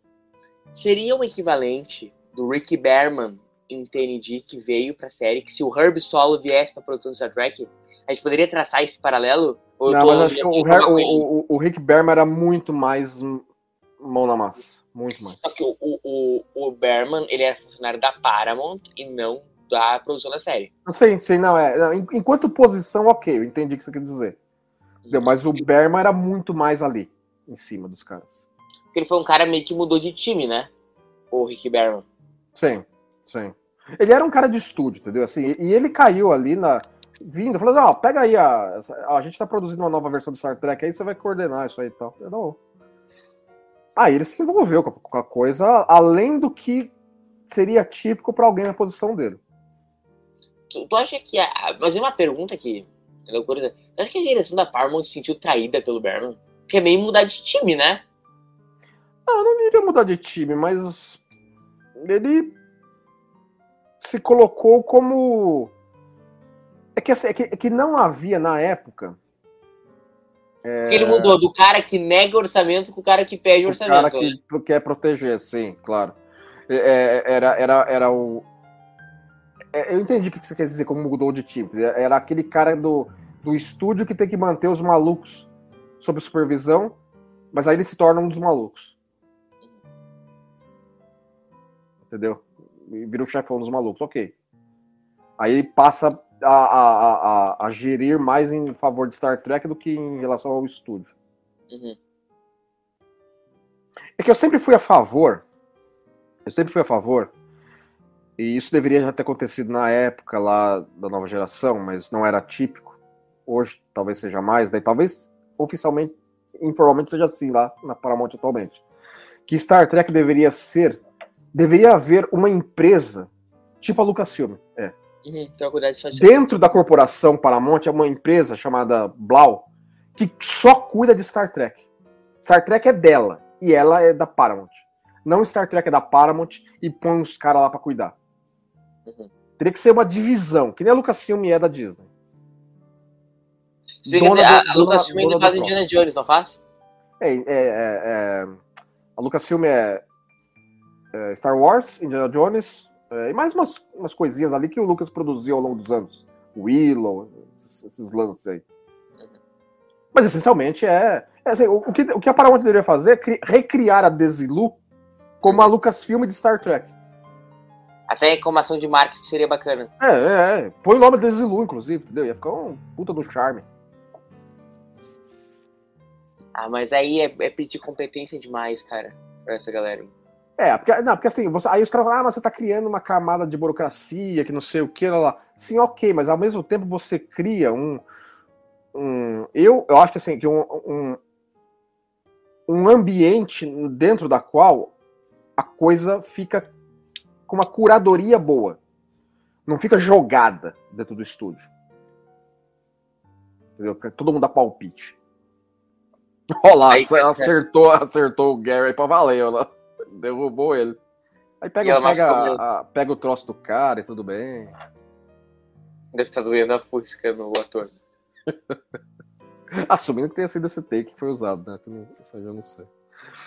Seria o equivalente do Ricky Berman em TND que veio pra série, que se o Herb Solo viesse pra produção do Star Trek, a gente poderia traçar esse paralelo? Ou não, mas acho que o, Her, o, o, o, Rick Berman era muito mais mão na massa. Muito mais. Só que o, o, o Berman, ele era funcionário da Paramount e não da produção da série. Sim, sim, não, é. Não, enquanto posição, ok, eu entendi o que você quer dizer. Mas o Berman era muito mais ali, em cima dos caras. Porque ele foi um cara meio que mudou de time, né? O Rick Berman. Sim, sim. Ele era um cara de estúdio, entendeu? Assim, e ele caiu ali na. Vindo, falando, ó, pega aí a. A gente tá produzindo uma nova versão do Star Trek aí, você vai coordenar isso aí e tal. Eu, não. Aí ele se envolveu com a coisa, além do que seria típico para alguém na posição dele. Tu, tu acha que. A, mas é uma pergunta aqui. É loucura. Tu acha que a direção da Paramount se sentiu traída pelo Berman? Porque é meio mudar de time, né? Ah, não iria mudar de time, mas ele se colocou como. É que, assim, é que, é que não havia na época. É... Ele mudou do cara que nega orçamento com o cara que pede orçamento. O cara que né? quer proteger, sim, claro. É, é, era, era, era o. É, eu entendi o que você quer dizer como mudou de time. Era aquele cara do, do estúdio que tem que manter os malucos sob supervisão, mas aí ele se torna um dos malucos. entendeu? Vira o chefão dos malucos, ok. Aí ele passa a, a, a, a, gerir mais em favor de Star Trek do que em relação ao estúdio. Uhum. É que eu sempre fui a favor, eu sempre fui a favor, e isso deveria já ter acontecido na época lá da nova geração, mas não era típico. Hoje talvez seja mais, daí talvez oficialmente, informalmente seja assim lá na Paramount atualmente. Que Star Trek deveria ser deveria haver uma empresa, tipo a Lucasfilm, é. Uhum, Dentro da corporação Paramount é uma empresa chamada Blau, que só cuida de Star Trek. Star Trek é dela e ela é da Paramount. Não Star Trek é da Paramount e põe os caras lá para cuidar. Uhum. Teria que ser uma divisão, que nem a Lucasfilm é da Disney. Dona a, do, a Lucasfilm ainda faz Indiana Jones, não faz? É, é, é, é, a Lucasfilm é é, Star Wars, Indiana Jones, é, e mais umas, umas coisinhas ali que o Lucas produziu ao longo dos anos. Willow, esses, esses lances aí. Mas essencialmente é. é assim, o, o, que, o que a Paramount deveria fazer é cri, recriar a Desilu como a Lucasfilm de Star Trek. Até como ação de marketing seria bacana. É, é, é. Põe o nome Desilu, inclusive, entendeu? Ia ficar um puta do charme. Ah, mas aí é, é pedir competência demais, cara, pra essa galera. É, porque, não, porque assim, você, aí os caras falam, ah, mas você tá criando uma camada de burocracia, que não sei o que, lá, lá. Sim, ok, mas ao mesmo tempo você cria um. um eu, eu acho que assim, que um, um, um ambiente dentro da qual a coisa fica com uma curadoria boa. Não fica jogada dentro do estúdio. Entendeu? Todo mundo dá palpite. Olha lá, aí, acertou, acertou o Gary pra valer, lá. Derrubou ele. Aí pega, pega, a, pega o troço do cara e tudo bem. Deve estar tá doendo a fusca no ator. Assumindo que tenha sido esse take que foi usado, né? Isso eu não sei.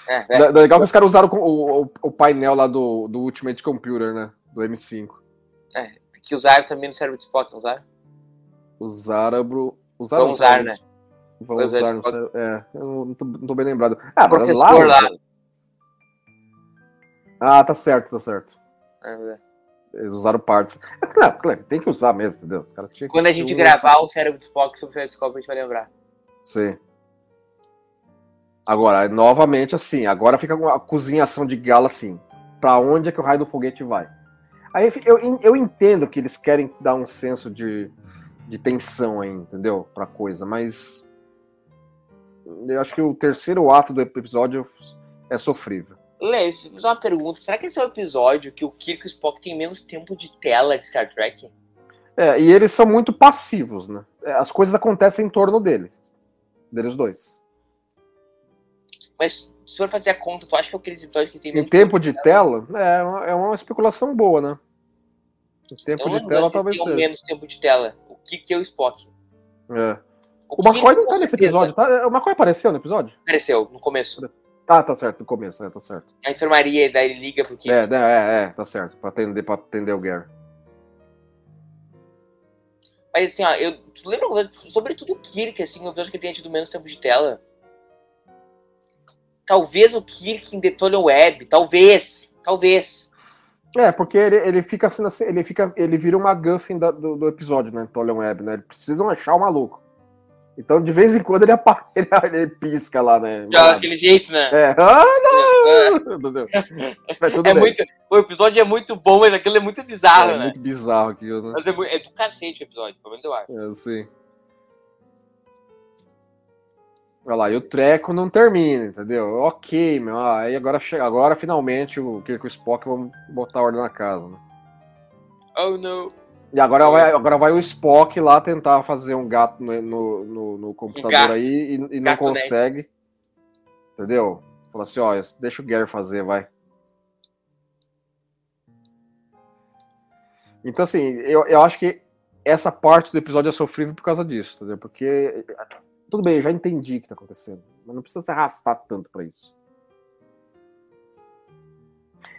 É, é. Legal que os caras usaram o, o, o, painel lá do, do Ultimate Computer, né? Do M5. É, que usaram também no server de Spock, não usaram? Usaram, usaram Vão usar, né? Vão usar, no server, é, eu não tô, não tô, bem lembrado. Ah, o professor lá, lá. Ah, tá certo, tá certo. É, é. Eles usaram partes. É claro, tem que usar mesmo, entendeu? Os caras Quando a gente gravar o cérebro de Spock sobre o cérebro Spock, a gente vai lembrar. Sim. Agora, novamente, assim, agora fica uma cozinhação de gala assim. Pra onde é que o raio do foguete vai? Aí eu, eu entendo que eles querem dar um senso de, de tensão aí, entendeu? Pra coisa, mas. Eu acho que o terceiro ato do episódio é sofrível. Lê, fiz uma pergunta. Será que esse é o episódio que o Kirk e o Spock têm menos tempo de tela de Star Trek? É, e eles são muito passivos, né? É, as coisas acontecem em torno deles. Deles dois. Mas se for fazer a conta, tu acha que é aquele episódio que tem menos Em tempo de tela? tela é, uma, é uma especulação boa, né? Em tempo de tela talvez seja. menos tempo de tela. O Kirk e o Spock. É. O, o McCoy não tá nesse episódio, tá? O McCoy apareceu no episódio? Apareceu, no começo. Ah, tá certo, no começo, é, tá certo. A enfermaria, daí ele liga porque. É, é, é, tá certo, pra atender, pra atender o Gary. Mas assim, ó, eu. Tu lembra sobretudo o Kirk, assim, o episódio que tenha tido menos tempo de tela? Talvez o Kirk em Detona Web, talvez, talvez. É, porque ele, ele fica assim, ele fica, ele vira uma Guffin do, do episódio, né, Tolian Web, né? Eles precisam achar o maluco. Então, de vez em quando, ele, ele, ele pisca lá, né? Já, daquele jeito, né? É. Ah, não! É, é muito, o episódio é muito bom, mas aquilo é muito bizarro, é, né? É muito bizarro aquilo, né? Mas é, muito, é do cacete o episódio, pelo menos eu acho. É, sim. Olha lá, e o treco não termina, entendeu? Ok, meu. Ah, aí agora, chega, agora finalmente o Kirk e o Spock vão botar ordem na casa, né? Oh, não. E agora vai, agora vai o Spock lá tentar fazer um gato no, no, no, no computador gato. aí e, e não consegue. Né? Entendeu? Fala assim, ó, deixa o Gary fazer, vai. Então, assim, eu, eu acho que essa parte do episódio é sofrível por causa disso, entendeu? Porque, tudo bem, eu já entendi o que tá acontecendo, mas não precisa se arrastar tanto para isso.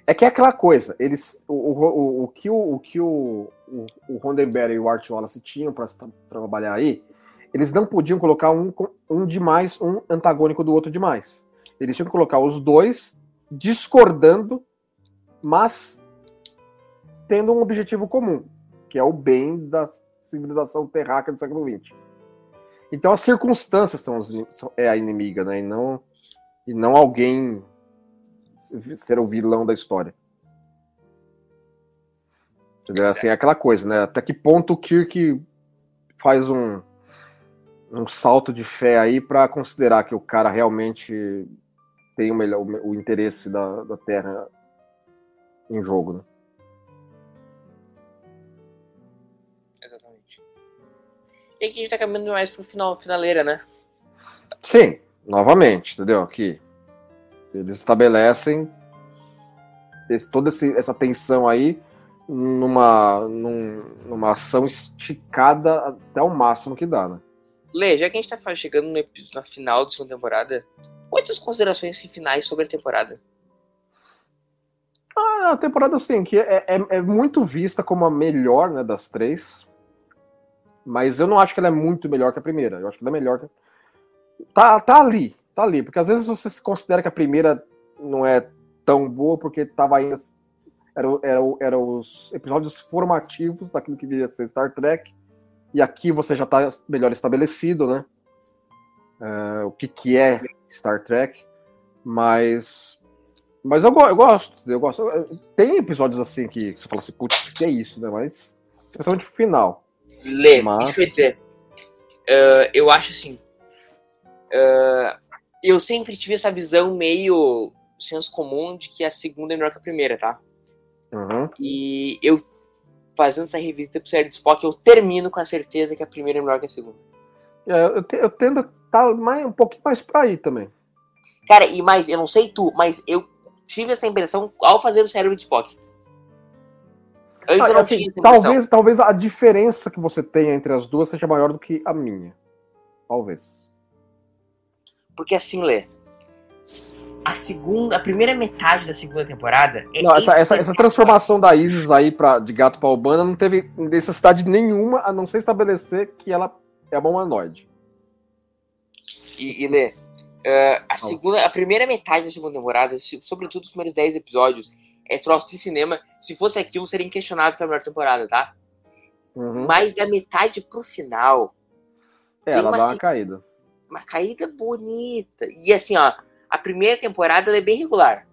É que é aquela coisa, eles, o, o, o, que, o, o, que o, o, o e o Art Wallace tinham para trabalhar aí, eles não podiam colocar um, um demais, um antagônico do outro demais. Eles tinham que colocar os dois discordando, mas tendo um objetivo comum, que é o bem da civilização terráquea do século XX. Então as circunstâncias são, são é a inimiga, né? E não, e não alguém ser o vilão da história. Entendeu? Assim, é aquela coisa, né? Até que ponto o Kirk faz um, um salto de fé aí para considerar que o cara realmente tem o, melhor, o, o interesse da, da Terra em jogo, né? Exatamente. E aqui a gente tá caminhando mais pro final, finaleira, né? Sim, novamente, entendeu? Aqui eles estabelecem esse, toda esse, essa tensão aí numa, num, numa ação esticada até o máximo que dá, né? Lê, já que a gente tá chegando no, na final da segunda temporada, quais as considerações finais sobre a temporada? Ah, a temporada, assim, que é, é, é muito vista como a melhor né, das três. Mas eu não acho que ela é muito melhor que a primeira. Eu acho que ela é melhor que. Tá, tá ali, tá ali. Porque às vezes você se considera que a primeira não é tão boa porque tava ainda. Eram era, era os episódios formativos daquilo que viria a ser Star Trek. E aqui você já tá melhor estabelecido, né? Uh, o que, que é Star Trek. Mas. Mas eu, eu gosto, eu gosto. Tem episódios assim que você fala assim, putz, que é isso, né? Mas. Especialmente o final. Lê, Mas... deixa eu dizer. Uh, eu acho assim. Uh, eu sempre tive essa visão meio senso comum de que a segunda é melhor que a primeira, tá? Uhum. E eu, fazendo essa revista pro série de Spock, eu termino com a certeza que a primeira é melhor que a segunda. É, eu, te, eu tendo estar mais, um pouquinho mais pra aí também. Cara, e mais, eu não sei tu, mas eu tive essa impressão ao fazer o cérebro de Spock. Antes ah, assim, talvez, talvez a diferença que você tenha entre as duas seja maior do que a minha. Talvez. Porque assim, Lê, a segunda, a primeira metade da segunda temporada. É não, essa, essa, essa, transformação da Isis aí pra, de gato para Urbana não teve necessidade nenhuma a não ser estabelecer que ela é uma humanoide. E, e Lê, uh, a segunda, a primeira metade da segunda temporada, sobretudo os primeiros 10 episódios, é troço de cinema. Se fosse aquilo, seria inquestionável que é a melhor temporada, tá? Uhum. Mas da metade pro final. É, ela uma, dá uma caída. Uma caída bonita. E assim, ó, a primeira temporada é bem regular.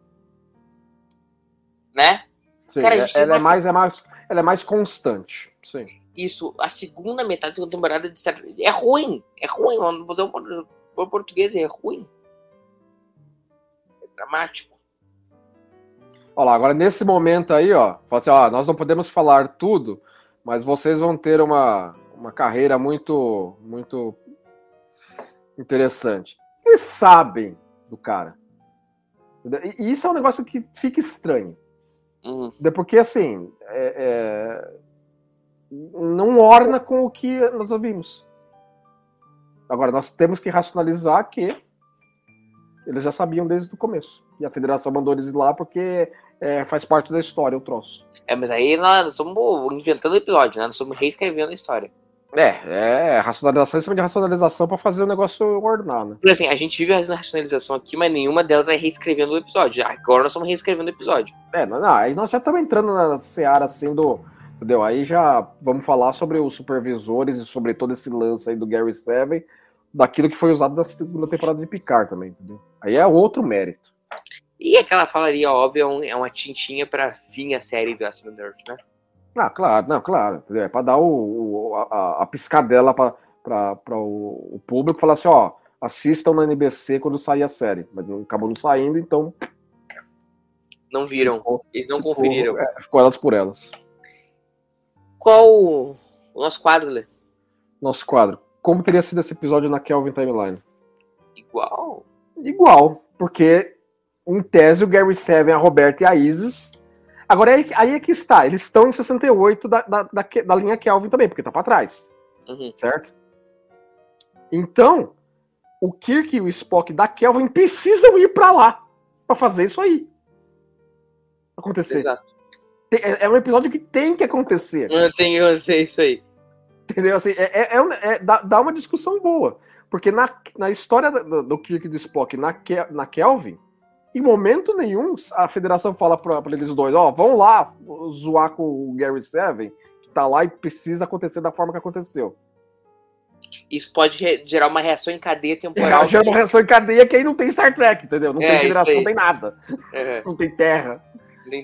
Né? Sim, Cara, é, ela, é mais, é mais, ela é mais constante. Sim. Isso, a segunda metade da segunda temporada é ruim. É ruim. Vamos usar o português, é ruim. É dramático. Olha lá, agora nesse momento aí, ó, assim, ó, nós não podemos falar tudo, mas vocês vão ter uma, uma carreira muito, muito interessante. Eles sabem do cara. E isso é um negócio que fica estranho. Uhum. Porque, assim, é, é, não orna com o que nós ouvimos. Agora, nós temos que racionalizar que eles já sabiam desde o começo. E a federação mandou eles ir lá porque é, faz parte da história o troço. É, mas aí nós estamos inventando o episódio, né? Nós estamos reescrevendo a história. É, é racionalização em cima de racionalização para fazer o negócio ordenado. Né? Assim, a gente vive a racionalização aqui, mas nenhuma delas é reescrevendo o episódio. Agora nós estamos reescrevendo o episódio. É, não, não aí nós já estamos entrando na seara assim do. Entendeu? Aí já vamos falar sobre os supervisores e sobre todo esse lance aí do Gary Seven, daquilo que foi usado na segunda temporada de Picard também, entendeu? Aí é outro mérito. E aquela falaria óbvia é, é uma tintinha para fim a série do Nerf, né? Ah, claro, não, claro. É para dar o, o, a, a piscadela para o, o público falar assim, ó, assistam na NBC quando sair a série. Mas não, acabou não saindo, então. Não viram. Eles não ficou, conferiram. É, ficou elas por elas. Qual o nosso quadro, Lê? Nosso quadro. Como teria sido esse episódio na Kelvin Timeline? Igual. Igual, porque em tese, o Gary Seven, a Roberta e a Isis. Agora, aí, aí é que está. Eles estão em 68 da, da, da, da linha Kelvin também, porque tá para trás. Uhum. Certo? Então, o Kirk e o Spock da Kelvin precisam ir para lá para fazer isso aí. Acontecer. Exato. É, é um episódio que tem que acontecer. Tem que acontecer isso aí. Entendeu? Assim, é, é, é, é dá, dá, uma discussão boa. Porque na, na história do, do Kirk e do Spock na, na Kelvin, em momento nenhum a federação fala para eles dois, ó, oh, vão lá zoar com o Gary Seven, que tá lá e precisa acontecer da forma que aconteceu. Isso pode gerar uma reação em cadeia temporal. É, gera uma reação em cadeia que aí não tem Star Trek, entendeu? Não é, tem federação, não tem nada. É. Não tem terra.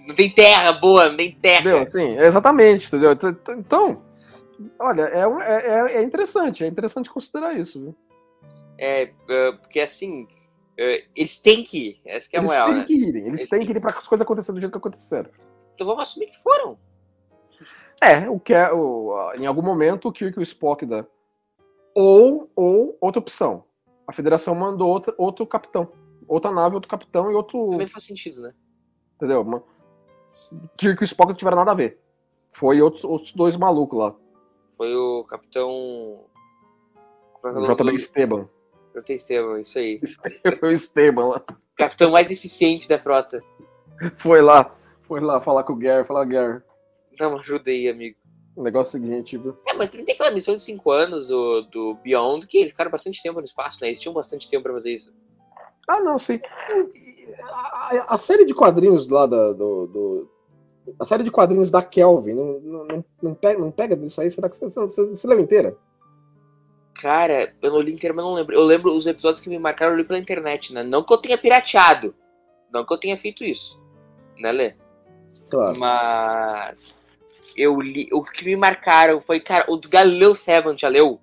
Não tem terra boa, não tem terra. Entendeu? Sim, exatamente, entendeu? Então, olha, é, é, é interessante, é interessante considerar isso. Viu? É, é porque assim, é, eles têm que ir. Essa que é a eles moral, têm né? que ir. Eles, eles têm que ir para as coisas acontecerem do jeito que aconteceram. Então vamos assumir que foram. É, o que é, o, em algum momento o Kirk e o Spock dá. Ou, ou outra opção. A federação mandou outra, outro capitão. Outra nave, outro capitão e outro. Também faz sentido, né? Entendeu? Uma... Kirk e o Spock não tiveram nada a ver. Foi outros, outros dois malucos lá. Foi o capitão. JB Esteban. Capitão Esteban, isso aí. O Esteban lá. Capitão mais eficiente da frota. Foi lá. Foi lá falar com o Gary, falar, Gary, Não, ajuda aí, amigo. o negócio é o seguinte, viu? É, mas também tem aquela missão de 5 anos do, do Beyond, que eles ficaram bastante tempo no espaço, né? Eles tinham bastante tempo pra fazer isso. Ah, não, sim. A, a- a série de quadrinhos lá da, do, do- A série de quadrinhos da Kelvin não, não, não, não pega, não pega disso aí? Será que você, você, você leu inteira? Cara, eu não li inteiro, mas não lembro. Eu lembro os episódios que me marcaram, eu li pela internet, né? Não que eu tenha pirateado. Não que eu tenha feito isso. Né, Lê? Claro. Mas. Eu li. O que me marcaram foi, cara, o do Galileu Seven, já leu?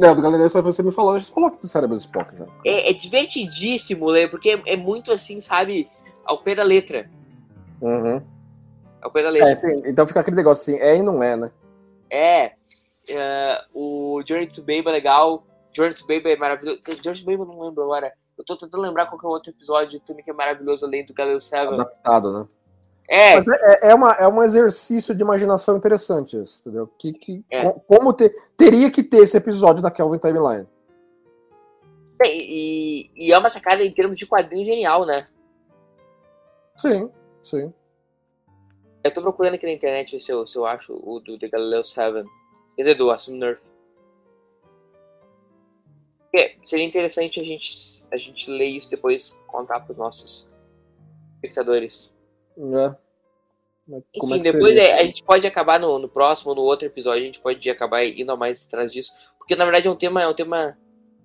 É, o do Galileu você me falou, você falou do cérebro do Spock já. É, é divertidíssimo, Lê, porque é, é muito assim, sabe? Ao pé da letra. Uhum. Ao pé da letra. É, sim, então fica aquele negócio assim, é e não é, né? É. é, o Journey to Baby é legal. Journey to Baby é maravilhoso. Journey to Baby eu não lembro agora. Eu tô tentando lembrar qual que é o outro episódio também que é maravilhoso além do Galileu Seven. Adaptado, né? É, Mas é, é- é uma, é um exercício de imaginação interessante isso, entendeu? Que, que, É. co- Como ter, teria que ter esse episódio da Kelvin Timeline. e, e é uma sacada em termos de quadrinho genial, né? Sim, sim. Eu tô procurando aqui na internet ver se eu, se eu acho o do The Galileu 7. Quer dizer, do Awesome Nerf. Porque seria interessante a gente, a gente ler isso depois contar pros nossos espectadores. É. Enfim, é depois é, a gente pode acabar no, no próximo, no outro episódio, a gente pode acabar indo mais atrás disso. Porque na verdade é um tema, é um tema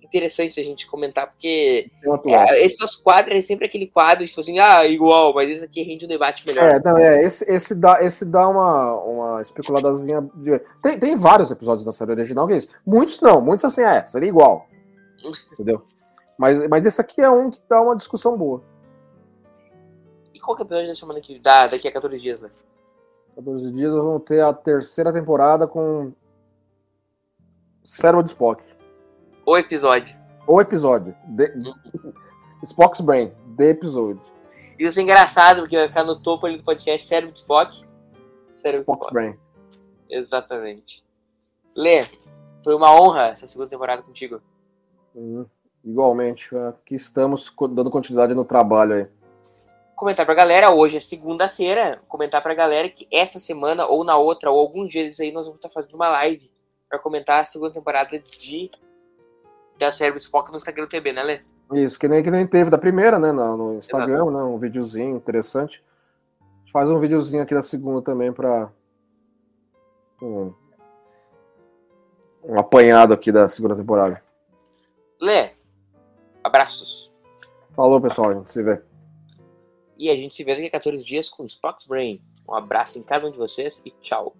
interessante a gente comentar, porque é, esse nosso quadro é sempre aquele quadro, tipo assim, ah, igual, mas esse aqui rende um debate melhor. É, não, é, esse, esse dá, esse dá uma, uma especuladazinha. De... Tem, tem vários episódios da série original que é isso. Muitos não, muitos assim, é, seria igual. Entendeu? Mas, mas esse aqui é um que dá uma discussão boa. E qual que é o episódio da semana que dá daqui a 14 dias, né? 14 dias nós vamos ter a terceira temporada com Cérebro de Spock. O episódio. Ou episódio. The... Spock's Brain. The Episode. Isso é engraçado, porque vai ficar no topo ali do podcast Cérebro de Spock. Cérebro Spock's Spock. Brain. Exatamente. Lê, foi uma honra essa segunda temporada contigo. Hum, igualmente. Aqui estamos dando continuidade no trabalho aí. Comentar pra galera, hoje é segunda-feira, comentar pra galera que essa semana, ou na outra, ou algum dia deles aí, nós vamos estar fazendo uma live pra comentar a segunda temporada de da Cérebro de Spock no Instagram TB, né, Lê? Isso, que nem, que nem teve da primeira, né? No, Instagram, né? Um videozinho interessante. A gente faz um videozinho aqui da segunda também pra. Um, um apanhado aqui da segunda temporada. Lê, abraços. Falou, pessoal. A gente se vê. E a gente se vê daqui a 14 dias com Spock's Brain. Um abraço em cada um de vocês e tchau.